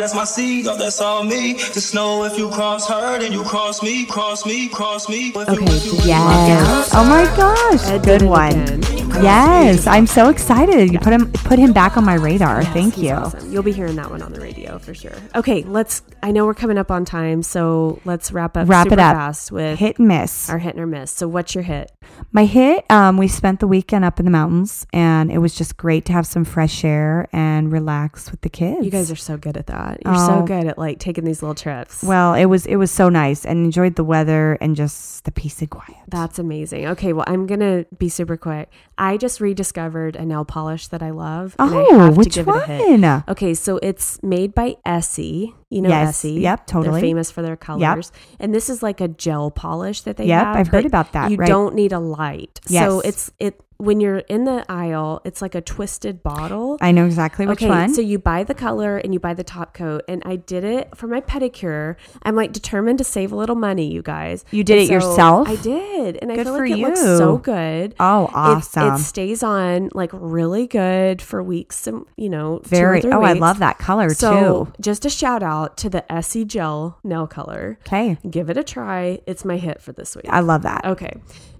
That's my seed, oh, that's all me. Just know if you cross her, then you cross me, cross me, cross me. If Okay, if you, Yes. Oh my gosh. a Good one. Yes, I'm so excited. You put him put him back on my radar. Thank you. awesome. You'll be hearing that one on the radio for sure. Okay, let's. I know we're coming up on time, so let's wrap up. Wrap super it up. fast with Hit and miss. our hit or miss. So, what's your hit? My hit, um, we spent the weekend up in the mountains and it was just great to have some fresh air and relax with the kids. You guys are so good at that. You're so Oh. good at like taking these little trips. well, it was it was so nice and enjoyed the weather and just the peace and quiet. That's amazing. Okay, well, I'm gonna be super quick. I just rediscovered a nail polish that I love. and I Oh, have which to give It a hit. one? Okay, so it's made by Essie. You know Yes. Essie. Yep, totally. They're famous for their colors. And this is like a gel polish that they Yep, have. I've heard about that, You right. don't need a light. So it's it when you're in the aisle, it's like a twisted bottle. I know exactly which okay, one. so you buy the color and you buy the top coat, and I did it for my pedicure. I'm like determined to save a little money, you guys. You did And it yourself? I did, and I feel for like it looks so good. Oh, awesome. It, stays on like really good for weeks, and you know, Very Oh, I love that color too. So, too. just a shout out to the Essie Gel nail color. Okay. Give it a try. It's my hit for this week. I love that. okay.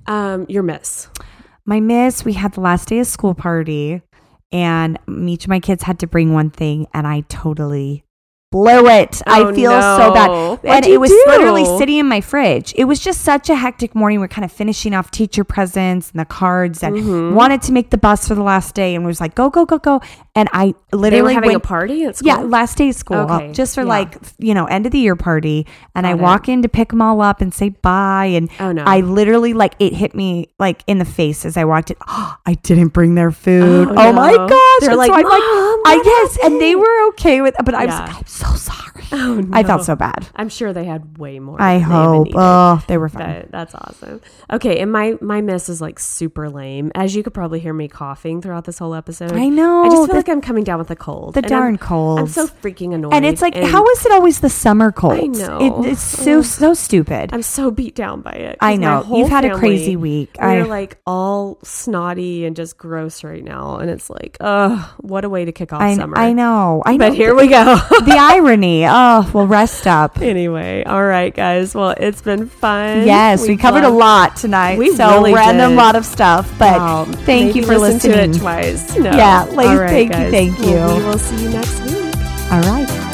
Um, your miss. My miss, we had the last day of school party and each of my kids had to bring one thing and I totally blew it. Oh, I feel so bad. What'd and you it was do? literally sitting in my fridge. It was just such a hectic morning. We're kind of finishing off teacher presents and the cards and Mm-hmm. wanted to make the bus for the last day and was like, go, go, go, go. And I They were literally having went, a party at school. yeah, last day of school, Okay, just for yeah. like you know end of the year party. And I Got it. walk in to pick them all up and say bye. And Oh, no. I literally like it hit me like in the face as I walked in. Oh, [gasps] I didn't bring their food. Oh, Oh, my gosh! They're And like, so I'm "Mom, I guess. and they were okay with. But I was like, so sorry. Oh, I felt so bad. I'm sure they had way more. I than they even hope. Oh, they were fine. But that's awesome. Okay, and my my miss is like super lame. As you could probably hear me coughing throughout this whole episode. I know, I just feel the- like I'm coming down with a cold. the I'm- darn I'm so freaking annoyed. and it's like, and how is it always the summer cold? I know. It, it's so so stupid. I'm so beat down by it. I know. You've had a crazy week. We're I- like all snotty and just gross right now, and it's like, ugh, what a way to kick off I, summer. I know. I know. But here we go. the irony. Oh, well, rest up. anyway, all right, guys. Well, it's been fun. Yes, we, covered a lot tonight. We so really random did. lot of stuff, but Wow, thank maybe you for listen listening. to it twice. No. Yeah, like, right, thank you, guys. thank Well, you. we will see you next week. All right.